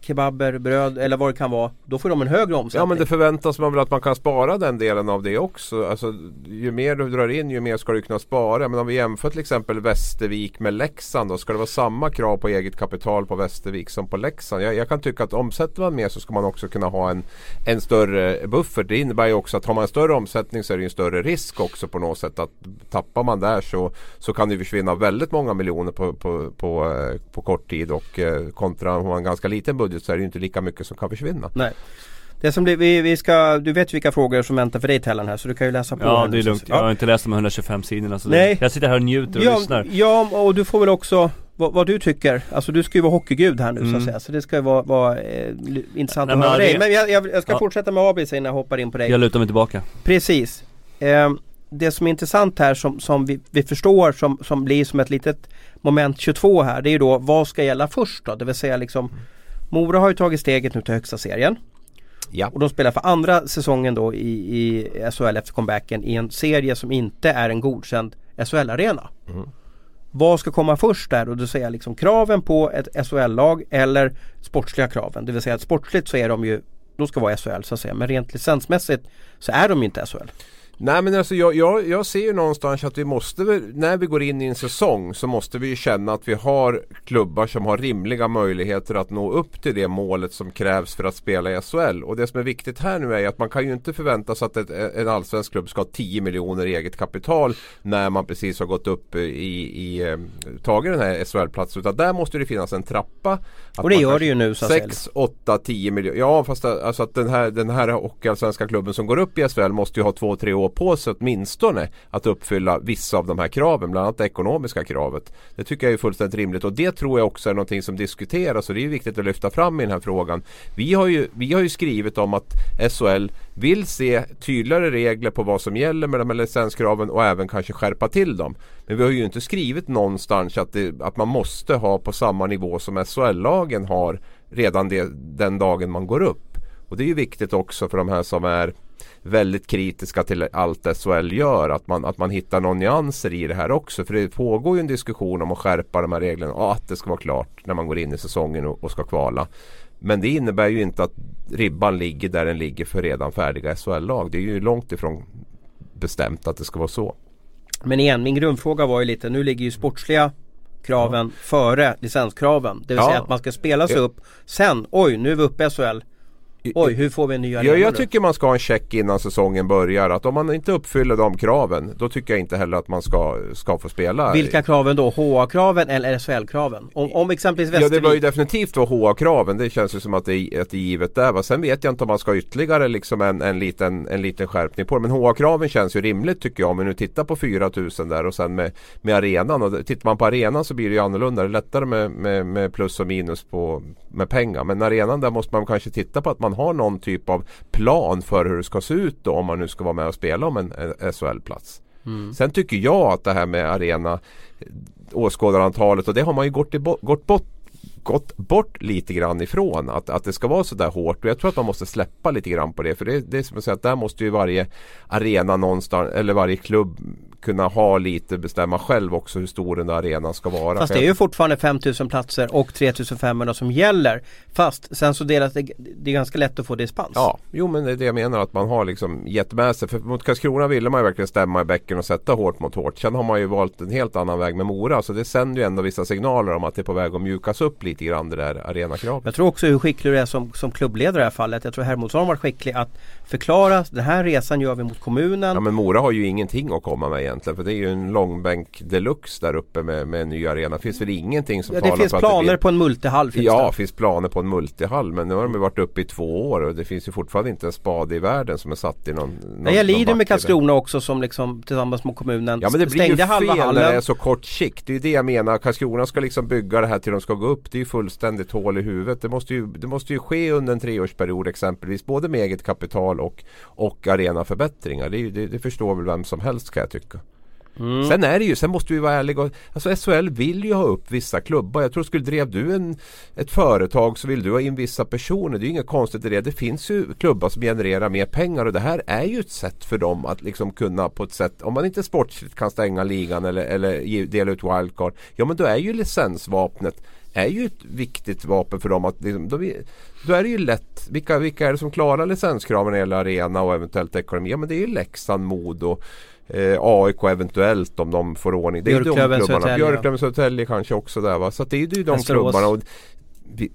kebaber, bröd eller vad det kan vara. Då får de en högre omsättning. Ja men det förväntas man väl att man kan spara den delen av det också. Alltså, ju mer du drar in ju mer ska du kunna spara. Men om vi jämför till exempel Västervik med Leksand då. Ska det vara samma krav på eget kapital på Västervik som på Leksand? Jag, jag kan tycka att omsätter man mer så ska man också kunna ha en, en större buffert. Det innebär ju också att har man en större omsättning så är det en större risk också på något sätt. Att tappar man där så, så kan det försvinna väldigt många miljoner på, på, på, eh, på kort tid. Och eh, kontra man har en ganska liten budget budget så är det inte lika mycket som kan försvinna. Nej. Det som blir, vi, vi ska, du vet vilka frågor som väntar för dig Tellan här så du kan ju läsa på. Ja det är lugnt, jag har inte läst de 125 sidorna så Nej. Det, jag sitter här och njuter och ja, lyssnar. Ja och du får väl också vad, vad, du tycker. Alltså du ska ju vara hockeygud här nu mm. så att mm. säga. Så det ska ju vara, vara eh, intressant Nej, att höra dig. Men jag, jag, jag ska ja. fortsätta med Abis innan jag hoppar in på dig. Jag lutar mig tillbaka. Precis. Eh, det som är intressant här som, som vi, vi förstår som, som blir som ett litet moment 22 här. Det är ju då vad ska gälla först då? Det vill säga liksom Mora har ju tagit steget nu till högsta serien. Ja. Och de spelar för andra säsongen då i, i SHL efter comebacken i en serie som inte är en godkänd SHL-arena. Mm. Vad ska komma först där? Och då säger liksom kraven på ett SHL-lag eller sportsliga kraven. Det vill säga att sportsligt så är de ju, de ska vara SHL så att säga. Men rent licensmässigt så är de ju inte SHL. Nej men alltså jag, jag, jag ser ju någonstans att vi måste, när vi går in i en säsong så måste vi ju känna att vi har klubbar som har rimliga möjligheter att nå upp till det målet som krävs för att spela i SHL. Och det som är viktigt här nu är att man kan ju inte förvänta sig att ett, en allsvensk klubb ska ha 10 miljoner i eget kapital när man precis har gått upp i, i eh, tagit den här SHL-platsen. Utan där måste det finnas en trappa. och det gör det ju nu så 6, 8, 10 miljoner. Ja fast alltså att den här, den här hockeyallsvenska klubben som går upp i SHL måste ju ha 2-3 år på sig åtminstone att uppfylla vissa av de här kraven, bland annat det ekonomiska kravet. Det tycker jag är fullständigt rimligt och det tror jag också är någonting som diskuteras och det är viktigt att lyfta fram i den här frågan. Vi har ju, vi har ju skrivit om att SHL vill se tydligare regler på vad som gäller med de här licenskraven och även kanske skärpa till dem. Men vi har ju inte skrivit någonstans att, det, att man måste ha på samma nivå som SHL-lagen har redan det, den dagen man går upp. Och det är ju viktigt också för de här som är väldigt kritiska till allt SHL gör. Att man, att man hittar någon nyanser i det här också. För det pågår ju en diskussion om att skärpa de här reglerna och att det ska vara klart när man går in i säsongen och, och ska kvala. Men det innebär ju inte att ribban ligger där den ligger för redan färdiga SHL-lag. Det är ju långt ifrån bestämt att det ska vara så. Men igen, min grundfråga var ju lite, nu ligger ju sportsliga kraven ja. före licenskraven. Det vill ja. säga att man ska spela sig upp. Sen, oj nu är vi uppe i SHL. Oj, hur får vi en ny arena? Ja, jag tycker man ska ha en check innan säsongen börjar. Att om man inte uppfyller de kraven då tycker jag inte heller att man ska, ska få spela. Vilka kraven då? HA-kraven eller SHL-kraven? Om, om exempelvis Västervik... Ja, det var ju definitivt då HA-kraven. Det känns ju som att det, är, att det är givet där. Va? Sen vet jag inte om man ska ha ytterligare liksom en, en, liten, en liten skärpning på det. Men HA-kraven känns ju rimligt tycker jag. Om vi nu tittar på 4000 där och sen med, med arenan. Och tittar man på arenan så blir det ju annorlunda. Det är lättare med, med, med plus och minus på, med pengar. Men arenan där måste man kanske titta på att man man har någon typ av plan för hur det ska se ut då om man nu ska vara med och spela om en SHL-plats. Mm. Sen tycker jag att det här med arena åskådarantalet och det har man ju gått, i, gått bort gått bort lite grann ifrån att, att det ska vara så där hårt. Och jag tror att man måste släppa lite grann på det. För det, det är som att säga att där måste ju varje arena någonstans eller varje klubb kunna ha lite, bestämma själv också hur stor den där arenan ska vara. Fast det är ju fortfarande 5000 platser och 3500 som gäller. Fast sen så delas det, det är ganska lätt att få dispens. Ja, jo men det är det jag menar att man har liksom gett med sig. För mot Karlskrona ville man ju verkligen stämma i bäcken och sätta hårt mot hårt. Sen har man ju valt en helt annan väg med Mora. Så det sänder ju ändå vissa signaler om att det är på väg att mjukas upp lite grann det där arenakravet. Jag tror också hur skicklig du är som, som klubbledare i det här fallet. Jag tror Hermodsson har varit skicklig att förklara den här resan gör vi mot kommunen. Ja men Mora har ju ingenting att komma med egentligen. För det är ju en långbänk deluxe där uppe med, med en ny arena. Finns väl ingenting som ja, talar det finns för planer att det blir... på en multihall. Finns Ja, det. finns planer på en multihall. Men nu har de ju varit uppe i två år och det finns ju fortfarande inte en spade i världen som är satt i någon, någon Nej, jag lider med. Karlskrona också som liksom tillsammans med kommunen Ja men det blir ju fel när det är så kort sikt. Det är ju det jag menar. Karlskrona ska liksom bygga det här till de ska gå upp. Det är ju fullständigt hål i huvudet. Det måste ju, det måste ju ske under en treårsperiod exempelvis. Både med eget kapital och, och arenaförbättringar. Det, det, det förstår väl vem som helst kan jag tycka. Mm. Sen är det ju, sen måste vi vara ärliga. Alltså SHL vill ju ha upp vissa klubbar. Jag tror skulle drev du en, ett företag så vill du ha in vissa personer. Det är ju inget konstigt i det. Det finns ju klubbar som genererar mer pengar och det här är ju ett sätt för dem att liksom kunna på ett sätt, om man inte sportsligt kan stänga ligan eller, eller dela ut wildcard. Ja men då är ju licensvapnet är ju ett viktigt vapen för dem att liksom, då, vi- då är det ju lätt. Vilka, vilka är det som klarar licenskraven när det gäller arena och eventuellt ekonomi? Ja men det är ju Leksand, Modo eh, AIK eventuellt om de får ordning. Det är ju de klubbarna. Södertälje. Björklöven, Södertälje kanske också där va. Så att det är ju de Västerås. klubbarna. Och vi,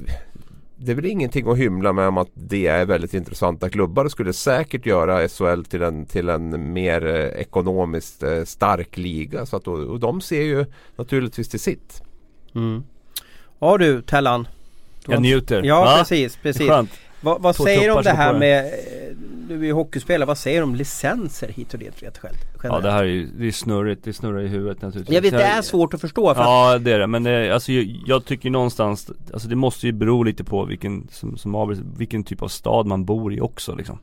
det är väl ingenting att hymla med om att det är väldigt intressanta klubbar. Det skulle säkert göra SHL till en, till en mer eh, ekonomiskt eh, stark liga. Så att, och, och de ser ju naturligtvis till sitt. Mm. Ja du Tellan. Jag njuter. Ja Va? precis, precis. Vad, vad säger du om det här med, du är hockeyspelare, vad säger du om licenser hit och dit rent själv? Ja det här är ju, det är snurrigt, det snurrar i huvudet naturligtvis. Jag vet det är svårt att förstå för Ja det är det, men det, alltså, jag, jag tycker någonstans Alltså det måste ju bero lite på vilken, som, som Abel, vilken typ av stad man bor i också liksom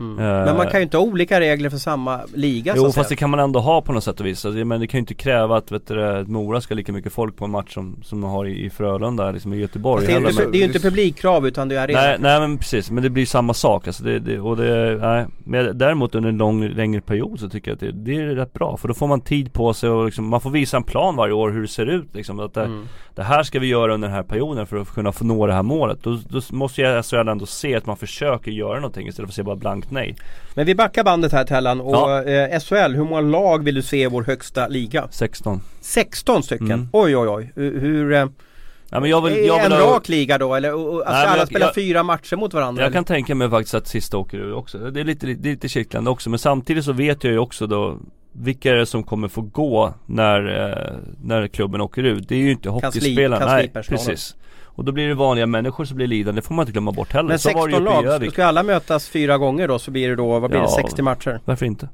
mm. eh, Men man kan ju inte ha olika regler för samma liga så Jo att fast det säga. kan man ändå ha på något sätt och vis alltså, Men det kan ju inte kräva att vet du, det, Mora ska ha lika mycket folk på en match som, som de har i, i Frölunda liksom i Göteborg det, är inte, men- det är ju inte publikkrav utan det är arena. Nej, nej men precis, men det blir samma sak alltså det, det, och det, nej. Men däremot under en lång, längre period så tycker jag att det, det är rätt bra För då får man tid på sig och liksom, man får visa en plan varje år hur det ser ut liksom att det, Mm. Det här ska vi göra under den här perioden för att kunna få nå det här målet Då, då måste jag SHL ändå se att man försöker göra någonting istället för att säga bara blankt nej Men vi backar bandet här Tellan och Ja. eh, SHL, hur många lag vill du se i vår högsta liga? 16 16 stycken? Mm. Oj oj oj. Hur, eh, Ja men jag vill, jag vill en ha, rak liga då eller? Och, Nej, alla jag- spela jag- fyra matcher mot varandra? Jag eller? kan tänka mig faktiskt att sista åker ur också Det är lite, det är lite kittlande också men samtidigt så vet jag ju också då Vilka är det som kommer få gå när, eh, när klubben åker ut? Det är ju inte Kansli- hockeyspelarna, nej kanslipersonalen. precis Och då blir det vanliga människor som blir lidande, det får man inte glömma bort heller Men Så var det 16 ju lag, ska alla mötas fyra gånger då så blir det då, vad blir det, Ja. 60 matcher? Varför inte?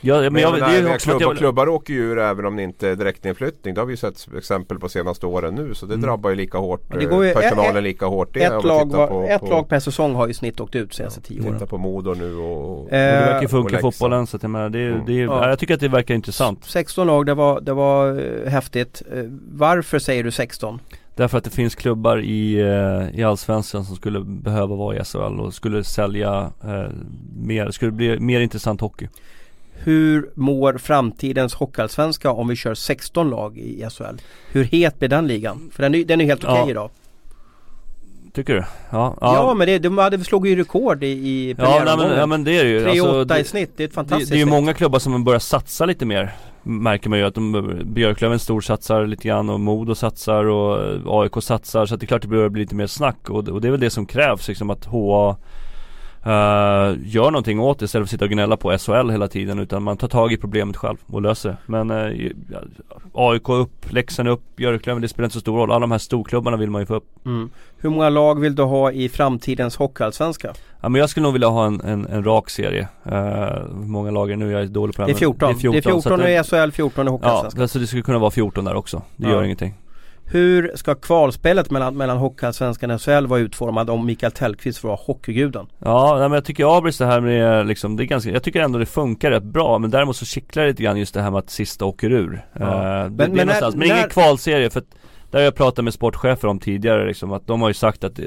Ja, men, Men jag, det är också klubbar, jag, klubbar åker ju ur även om det inte är direktinflyttning. Det har vi ju sett exempel på senaste åren nu. Så det Mm. drabbar ju lika hårt. Ja, det går ju- eh, personalen ett- lika hårt. Det, Ett, lag, var, på, ett på, lag per säsong har ju snitt åkt ut senaste 10 åren. Titta på Modo nu och, och och det verkar ju Eh, funka i fotbollen så att jag menar, det är, Mm. det är, Ja. ja. jag tycker att det verkar intressant 16 lag, det var, det var eh, häftigt. Eh, Varför säger du 16? Därför att det finns klubbar i, eh, i Allsvenskan som skulle behöva vara i SHL och skulle sälja eh, mer, det skulle bli mer intressant hockey Hur mår framtidens Hockeyallsvenska om vi kör 16 lag i SHL? Hur het blir den ligan? För den är, den är helt okej Ja. idag. Tycker du? Ja, Ja, men det, de hade slog ju rekord i, i Ja, nej, men, ja men det är det ju 3-8 Alltså, i det, snitt, det är ett det, fantastiskt det är ju många klubbar som börjar satsa lite mer Märker man ju att de, Björklöven storsatsar lite grann och Modo satsar och eh, AIK satsar så att det är klart det börjar bli lite mer snack och, och det är väl det som krävs liksom att HA Uh, gör någonting åt det istället för att sitta och gnälla på SHL hela tiden utan man tar tag i problemet själv och löser det. Men uh, AIK upp, Leksand upp, Björklöven, det spelar inte så stor roll. Alla de här storklubbarna vill man ju få upp. Mm. Hur många lag vill du ha i framtidens Hockeyallsvenska? Ja men jag skulle nog vilja ha en, en, en rak serie. Uh, många lag är det nu? Jag är dålig på det Det här, är men 14. Det är 14, så att i SHL, 14 i Ja, Hockeyallsvenskan. alltså det skulle kunna vara 14 där också. Det Ja. gör ingenting. Hur ska kvalspelet mellan, mellan Hockeyallsvenskan och SHL vara utformad om Mikael Tellqvist får vara hockeyguden? Ja, nej, men jag tycker Abris det här med liksom, det är ganska, jag tycker ändå det funkar rätt bra men däremot så kittlar det lite grann just det här med att sista åker ur. Ja. Det, Men- det men när- men när- ingen kvalserie för att där har jag pratat med sportchefer om tidigare liksom att de har ju sagt att det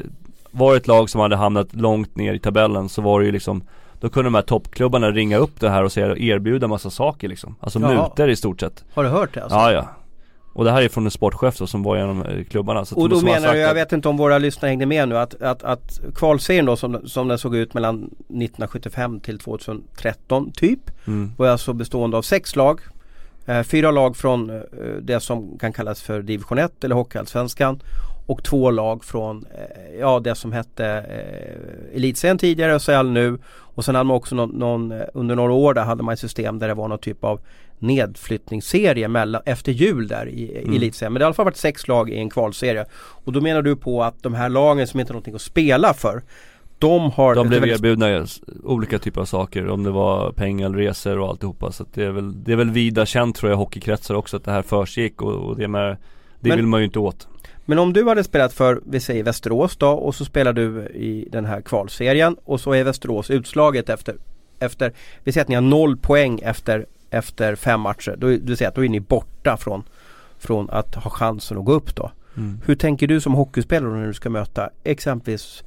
var det ett lag som hade hamnat långt ner i tabellen så var det ju liksom Då kunde de här toppklubbarna ringa upp det här och säga, erbjuda massa saker liksom Alltså Ja. mutor i stort sett Har du hört det alltså? Ja ja Och det här är från en sportchef då, som var genom klubbarna så Och då menar du, jag vet inte om våra lyssnare hängde med nu, att, att, att kvalserien då som, som den såg ut mellan 1975 till 2013 typ mm. var alltså bestående av sex lag. Eh, fyra lag från eh, det som kan kallas för division 1 eller Hockeyallsvenskan och två lag från eh, ja, det som hette eh, Elitserien tidigare SHL nu. Och sen hade man också någon, någon, eh, under några år där hade man ett system där det var någon typ av nedflyttningsserie mellan, efter jul där i, i Mm. Elitserien. Men det har i alla fall varit sex lag i en kvalserie. Och då menar du på att de här lagen som inte har någonting att spela för de har De blev väldigt erbjudna olika typer av saker, om det var pengar, resor och alltihopa Så det är väl, det är väl vida känt tror jag hockeykretsar också att det här försiggick och, och det med Det Men- vill man ju inte åt Men om du hade spelat för, vi säger Västerås då och så spelar du i den här kvalserien och så är Västerås utslaget efter, efter vi säger att ni har noll poäng efter, efter fem matcher. Då, du säger att då är ni borta från, från att ha chansen att gå upp då. mm. Hur tänker du som hockeyspelare när du ska möta exempelvis,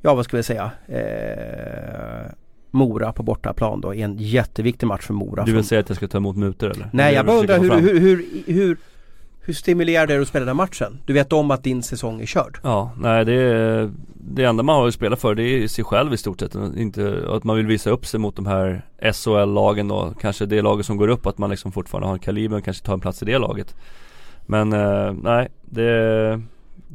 ja vad ska vi säga, eh, Mora på bortaplan då i en jätteviktig match för Mora. Du vill som- säga att jag ska ta emot mutor eller? Nej jag bara undrar hur, hur, hur, hur, hur stimulerar det du att spela den matchen? Du vet om att din säsong är körd. Ja, nej det är Det enda man har att spela för det är sig själv i stort sett Inte att man vill visa upp sig mot de här SHL-lagen då Kanske det laget som går upp att man liksom fortfarande har en kaliber och kanske tar en plats i det laget Men eh, nej det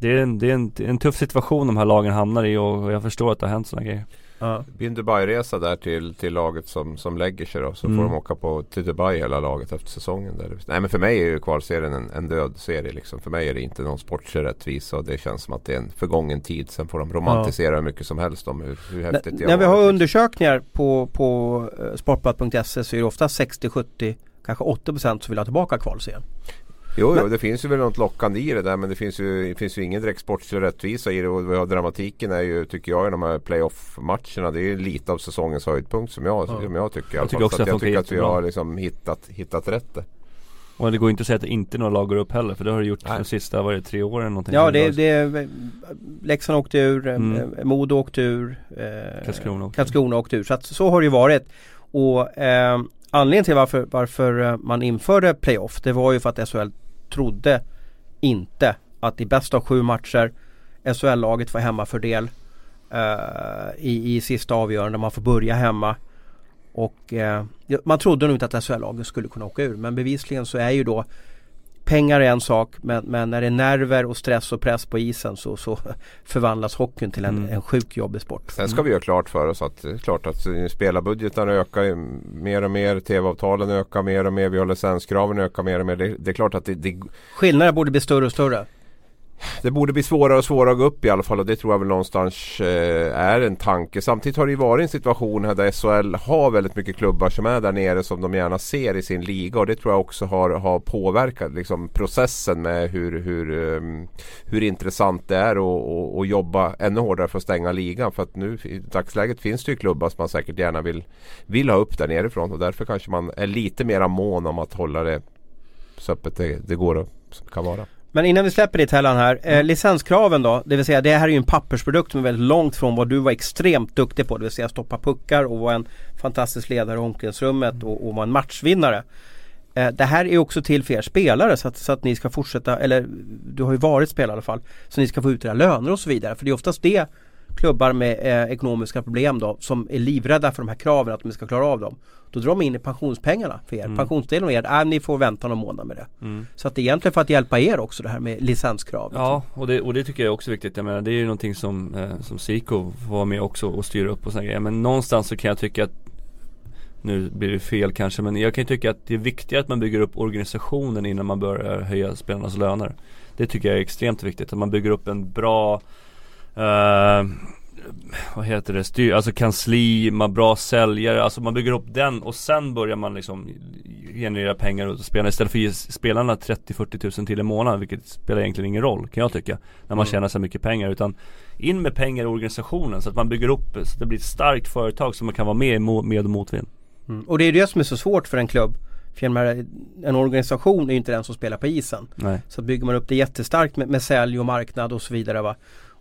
det är, en, det, är en, det är en tuff situation de här lagen hamnar i och jag förstår att det har hänt sådana grejer Ja. Det blir en Dubai-resa där till, till laget som, som lägger sig då. Så Mm. får de åka på, till Dubai hela laget efter säsongen. Där. Nej men för mig är ju kvalserien en, en död serie liksom. För mig är det inte någon sportslig rättvisa och det känns som att det är en förgången tid. Sen får de romantisera hur mycket som helst om hur, hur häftigt det När vi har undersökningar på, på eh, sportbladet.se så är det ofta 60, 70, kanske 80% som vill ha tillbaka kvalserien. Jo, jo, Men- det finns ju väl något lockande i det där men det finns ju, det finns ju ingen direkt sportslig rättvisa i det och vi har dramatiken är ju, tycker jag, i de här playoff-matcherna. Det är ju lite av säsongens höjdpunkt som jag, Ja. som jag tycker. Jag tycker också Så att jag det tycker att vi har liksom hittat, hittat rätt det. Och det går inte att säga att inte några lag går upp heller för det har det gjort Nej. de sista, vad är det, tre åren eller någonting Ja, det, det Leksand åkte ur, eh, Mm. eh, Modo åkte ur, eh, Karlskrona åkte. Karlskrona åkte ur. Så att så har det ju varit. Och eh, anledningen till varför, varför eh, man införde playoff det var ju för att SHL trodde inte att i bästa av sju matcher SHL-laget får hemmafördel eh, i, i sista avgörande. Man får börja hemma. Och eh, man trodde nog inte att SHL-laget skulle kunna åka ur men bevisligen så är ju då Pengar är en sak men, men när det är nerver och stress och press på isen så, så förvandlas hockeyn till en, Mm. en sjukt jobbig sport. Sen ska vi göra klart för oss att det är klart att eh, spelarbudgetarna ökar mer och mer. TV-avtalen ökar mer och mer. Vi har licenskraven ökar mer och mer. Det, det är klart att det, det, Skillnaden borde bli större och större det borde bli svårare och svårare att gå upp i alla fall och det tror jag väl någonstans eh, är en tanke. Samtidigt har det ju varit en situation här där SHL har väldigt mycket klubbar som är där nere som de gärna ser i sin liga och det tror jag också har, har påverkat liksom, processen med hur, hur, um, hur intressant det är att och, och jobba ännu hårdare för att stänga ligan. För att nu i dagsläget finns det ju klubbar som man säkert gärna vill, vill ha upp där nerifrån och därför kanske man är lite mera mån om att hålla det så öppet det, det går och kan vara. Men innan vi släpper ditt Hellan här, eh, licenskraven då, det vill säga det här är ju en pappersprodukt som är väldigt långt från vad du var extremt duktig på, det vill säga stoppa puckar och vara en fantastisk ledare i omklädningsrummet och, och vara en matchvinnare. Eh, det här är också till för er spelare så att, så att ni ska fortsätta, eller du har ju varit spelare i alla fall, så ni ska få ut era löner och så vidare. För det är oftast det klubbar med eh, ekonomiska problem då som är livrädda för de här kraven att de ska klara av dem. Då drar de in pensionspengarna för er. Mm. Pensionsdelen av er, äh, ni får vänta någon månad med det. Mm. Så att det är egentligen för att hjälpa er också det här med licenskrav. Ja, och det, och det tycker jag är också viktigt. Jag menar, det är ju någonting som, eh, som Siko vara med också och styra upp och sådana grejer. Men någonstans så kan jag tycka att nu blir det fel kanske, men jag kan tycka att det är viktigare att man bygger upp organisationen innan man börjar höja spelarnas löner. Det tycker jag är extremt viktigt, att man bygger upp en bra eh, vad heter det, styr, alltså kansli, man bra säljare, alltså man bygger upp den och sen börjar man liksom generera pengar åt spelarna istället för att ge spelarna 30-40 tusen till i månaden vilket spelar egentligen ingen roll kan jag tycka När man Mm. tjänar så mycket pengar utan in med pengar i organisationen så att man bygger upp så att det blir ett starkt företag som man kan vara med i med och motvind Mm. Och det är det som är så svårt för en klubb. För en organisation är ju inte den som spelar på isen. Nej Så bygger man upp det jättestarkt med, med sälj och marknad och så vidare va.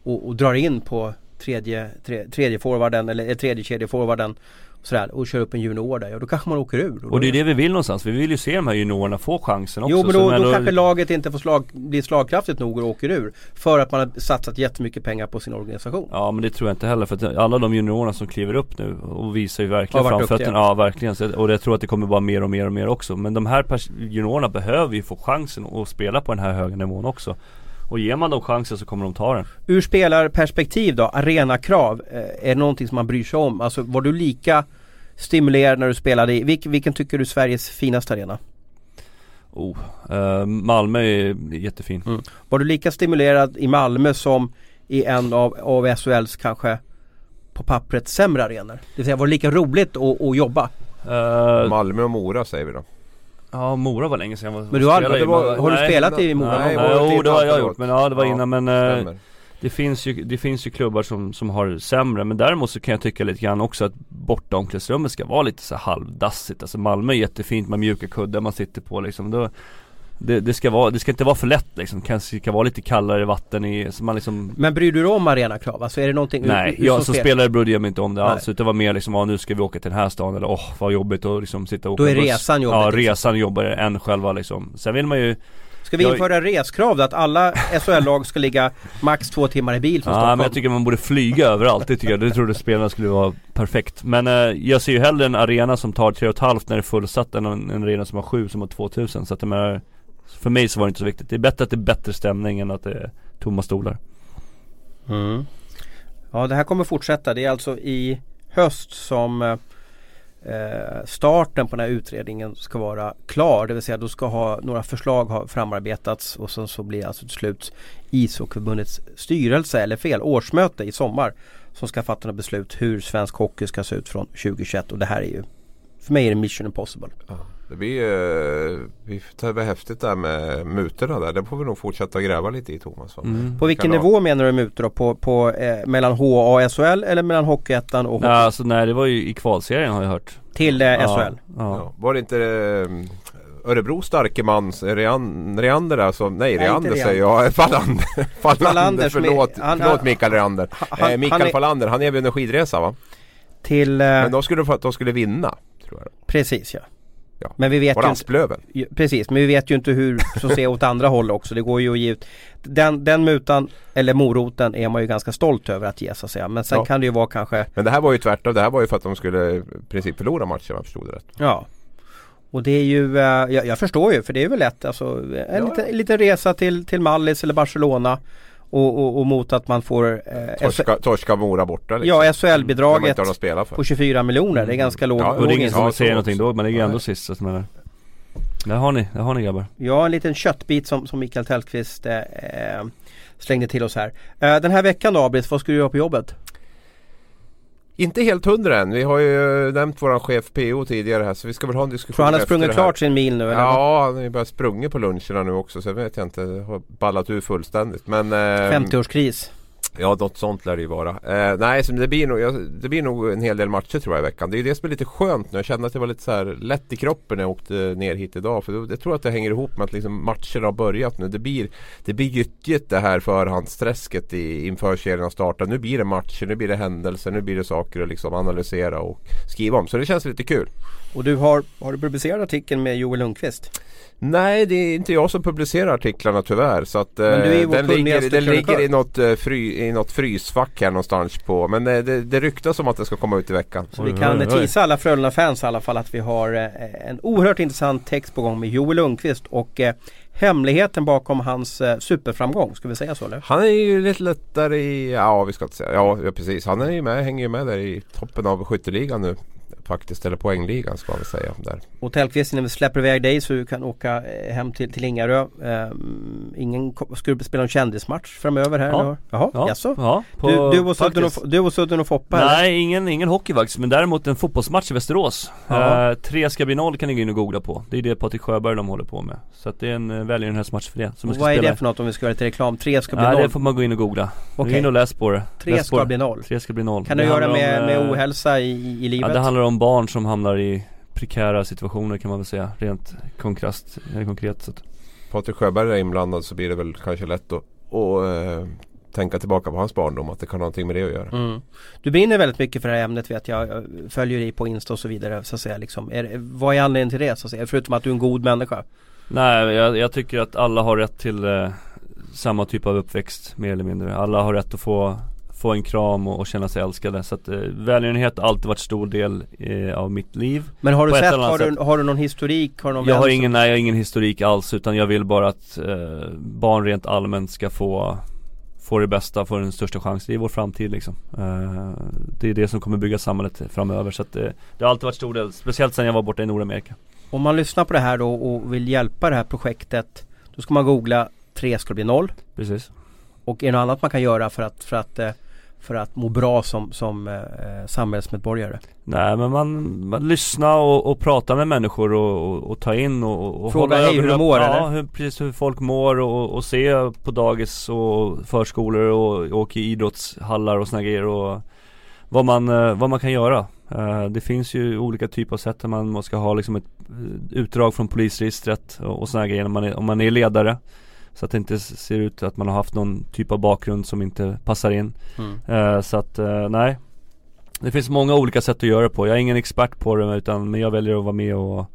Och, och drar in på tredje, tre, tredje forwarden eller tredje kedjeforwarden sådär, och kör upp en junior där, ja då kanske man åker ur. Och det är det vi vill någonstans. Vi vill ju se de här juniorerna få chansen också. Jo men då, då kanske laget inte får slag, blir slagkraftigt nog och åker ur. För att man har satsat jättemycket pengar på sin organisation. Ja men det tror jag inte heller. För att alla de juniorerna som kliver upp nu och visar ju verkligen framfötterna. Ja verkligen. Och jag tror att det kommer vara mer och mer och mer också. Men de här juniorerna behöver ju få chansen att spela på den här höga nivån också. Och ger man dem chansen så kommer de ta den. Ur spelarperspektiv då, arenakrav. Eh, är det någonting som man bryr sig om? Alltså var du lika stimulerad när du spelade i, vilken, vilken tycker du är Sveriges finaste arena? Oh, eh, Malmö är jättefin. Mm. Var du lika stimulerad i Malmö som i en av, av SHLs kanske på pappret sämre arenor? Det vill säga var det lika roligt att, att jobba? Eh, Malmö och Mora säger vi då. Ja Mora var länge sedan jag var Men du har, var, har du Nej, spelat i Mora? Nej, jo det har jag gjort men ja det var Ja, innan men eh, det, finns ju, det finns ju klubbar som, som har sämre men däremot så kan jag tycka lite grann också att borta omklädningsrummet ska vara lite så halvdassigt. Alltså Malmö är jättefint med mjuka kuddar man sitter på liksom. Då, det, det, ska vara, det ska inte vara för lätt liksom, kanske ska vara lite kallare vatten i, så man liksom Men bryr du dig om arenakrav? Alltså är det någonting Nej, hur- hur jag som spel- spelare brydde jag mig inte om det Nej. alls utan det var mer liksom, ja, nu ska vi åka till den här stan eller åh vad jobbigt att liksom sitta och Då åka är buss. resan jobbigt, Ja, liksom. resan jobbigare än själva liksom Sen vill man ju Ska vi Jag- införa reskrav då? Att alla SHL-lag ska ligga max två timmar i bil från Ja Stockholm? men jag tycker man borde flyga överallt, det tycker jag, det trodde spelarna skulle vara perfekt Men eh, jag ser ju hellre en arena som tar 3,5 när det är fullsatt än en, en arena som har 7 som har 2000 Så att jag menar, för mig så var det inte så viktigt Det är bättre att det är bättre stämning än att det är tomma stolar Mm. Ja det här kommer fortsätta. Det är alltså i höst som eh, starten på den här utredningen ska vara klar. Det vill säga då ska ha några förslag ha framarbetats och sen så blir alltså till slut ishockeyförbundets styrelse, eller fel, årsmöte i sommar som ska fatta några beslut hur svensk hockey ska se ut från 2021 och det här är ju för mig är det mission impossible. Det blir uh, vi tar häftigt där med mutorna där. Det får vi nog fortsätta gräva lite i Thomas. mm. På vilken nivå menar du mutor då? På, på, eh, mellan HA och SHL eller mellan Hockeyettan och Ja, hockey alltså nej det var ju i kvalserien har jag hört till eh, ja, SHL? Ja, Ja. Var det inte eh, Örebros starke man Rean, Reander alltså, nej Nej, Reander säger jag, Fallander, Fallander, Fallander som är- förlåt, han- förlåt Mikael Reander han- eh, Mikael han är- Fallander, han erbjöd en skidresa va? Till, eh, Men de skulle de skulle vinna, tror jag precis ja. Ja. Men vi vet Var ju det inte, Asplöven? ju- precis, men vi vet ju inte hur som ser åt andra håll också. Det går ju att ge ut den, den mutan eller moroten är man ju ganska stolt över att ge så att säga. Men sen Ja. kan det ju vara kanske, Men det här var ju tvärtom, det här var ju för att de skulle i princip förlora matchen om jag förstod det rätt ja. Och det är ju, eh, jag, jag förstår ju för det är väl lätt alltså en Ja, liten, en liten resa till, till Mallis eller Barcelona och, och, och mot att man får eh, Torska, torska Mora borta liksom. Ja, man SHL-bidraget på 24 miljoner. Det är ganska låg. Ja, Och det är låg ingen som säger någonting då, men det är ju ändå sist så att menar Där har ni, där har ni grabbar Ja, en liten köttbit som, som Mikael Tellqvist eh, eh, slängde till oss här. Eh, den här veckan då Abris, vad ska du göra på jobbet? Inte helt hundra än, vi har ju nämnt våran chef PO tidigare här så vi ska väl ha en diskussion Tror han har efter sprungit klart sin mil nu eller? Ja, han har ju börjat sprungit på luncherna nu också så jag vet jag inte, har ballat ur fullständigt. Men eh, 50-årskris. Ja, något sånt lär det ju vara. Eh, nej, så det blir, nog, jag, det blir nog en hel del matcher tror jag i veckan. Det är det som är lite skönt nu. Jag kände att det var lite så här lätt i kroppen när jag åkte ner hit idag. För jag tror att det hänger ihop med att liksom matcherna har börjat nu. Det blir, det blir gyttjigt det här förhandsträsket i, inför serien har startat. Nu blir det matcher, nu blir det händelser, nu blir det saker att liksom analysera och skriva om. Så det känns lite kul. Och du har, har du publicerat artikeln med Joel Lundqvist? Nej, det är inte jag som publicerar artiklarna tyvärr. Så att, Men du är ju eh, den ligger, kunnigaste den ligger i, något, eh, fry, i något frysfack här någonstans på. Men eh, det, det ryktas om att det ska komma ut i veckan. Så vi kan tisa alla Frölunda-fans i alla fall att vi har eh, en oerhört intressant text på gång med Joel Lundqvist och eh, hemligheten bakom hans superframgång. Ska vi säga så eller? Han är ju lite lättare i, ja vi ska inte säga, ja, ja precis. Han är ju med, hänger ju med där i toppen av skytteligan nu. Faktiskt, eller poängligan ska man väl säga. Där. Och Tellqvist när vi släpper iväg dig så du kan åka eh, hem till, till Ingarö. Um, ingen, ska du spela en kändismatch framöver här? Ja. eller? Jaha, Ja, jaså? ja på, Du, du, och Sudden och, du och Sudden och Foppa eller? Nej, ingen, ingen hockey faktiskt, men däremot en fotbollsmatch i Västerås. Ja. Eh, tre ska bli noll kan ni gå in och googla på. Det är det Patrik Sjöberg de håller på med. Så att det är en eh, välgörenhetsmatch för det. Som vad är det för något om vi ska göra lite reklam? Tre ska bli Nej, noll. det får man gå in och googla. Gå Okej. in och läs på det. Tre läs ska bli noll. Tre ska bli noll. Kan Det det göra med, om, med eh, ohälsa i, i Ja, livet? det handlar om barn som hamnar i prekära situationer kan man väl säga. Rent. Eller konkret så att. Patrik Sjöberg är inblandad så blir det väl kanske lätt att, att eh, tänka tillbaka på hans barndom att det kan ha någonting med det att göra. Mm. Du brinner väldigt mycket för det här ämnet vet jag. jag följer dig på Insta och så vidare. Så att säga, liksom. är, vad är anledningen till det? Så att säga? Förutom att du är en god människa. Nej, jag, jag tycker att alla har rätt till eh, samma typ av uppväxt mer eller mindre. Alla har rätt att få få en kram och, och känna sig älskade. Så att eh, välgörenhet har alltid varit stor del eh, av mitt liv. Men har du sett, har du, har du någon historik? Har någon jag har ingen, nej jag har ingen historik alls utan jag vill bara att eh, barn rent allmänt ska få Få det bästa, få den största chansen. Det är vår framtid liksom. Eh, det är det som kommer bygga samhället framöver. Så att det, det har alltid varit stor del, speciellt sedan jag var borta i Nordamerika. Om man lyssnar på det här då och vill hjälpa det här projektet Då ska man googla 3 ska bli 0 Precis Och är det något annat man kan göra för att, för att eh, för att må bra som, som eh, samhällsmedborgare? Nej men man, man lyssnar och, och pratar med människor och, och, och ta in och, och Fråga hej hur de mår ja, eller? Hur, precis hur folk mår och, och se på dagis och förskolor och, och i idrottshallar och såna grejer och vad man, eh, vad man kan göra. Uh, det finns ju olika typer av sätt där man ska ha liksom ett eh, utdrag från polisregistret och, och såna grejer om man är, om man är ledare. Så att det inte ser ut att man har haft någon typ av bakgrund som inte passar in. Mm. Uh, så att uh, nej. Det finns många olika sätt att göra det på. Jag är ingen expert på det utan men jag väljer att vara med och,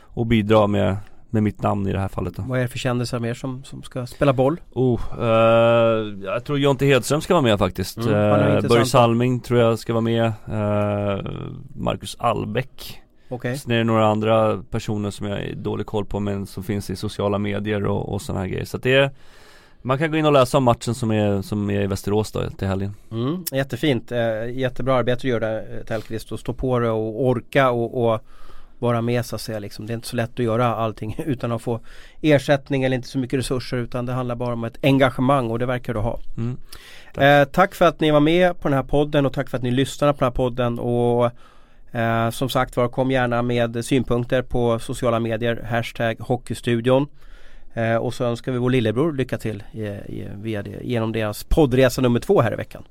och bidra med, med mitt namn i det här fallet då. Vad är det för kändisar mer som, som ska spela boll? Oh, uh, jag tror Jonte Hedström ska vara med faktiskt. Mm, uh, Börje Salming tror jag ska vara med. Uh, Marcus Albeck Okay. Sen är det några andra personer som jag är dålig koll på men som finns i sociala medier och, och sådana här grejer. Så att det är man kan gå in och läsa om matchen som är, som är i Västerås då till helgen. Mm, jättefint, eh, jättebra arbete att göra där Tellqvist och stå på det och orka och, och vara med så att säga liksom. Det är inte så lätt att göra allting utan att få ersättning eller inte så mycket resurser utan det handlar bara om ett engagemang och det verkar du ha. Mm, tack. Eh, tack för att ni var med på den här podden och tack för att ni lyssnade på den här podden och Eh, som sagt var, kom gärna med synpunkter på sociala medier, hashtag Hockeystudion. Eh, och så önskar vi vår lillebror lycka till i, i, via det, genom deras poddresa nummer två här i veckan.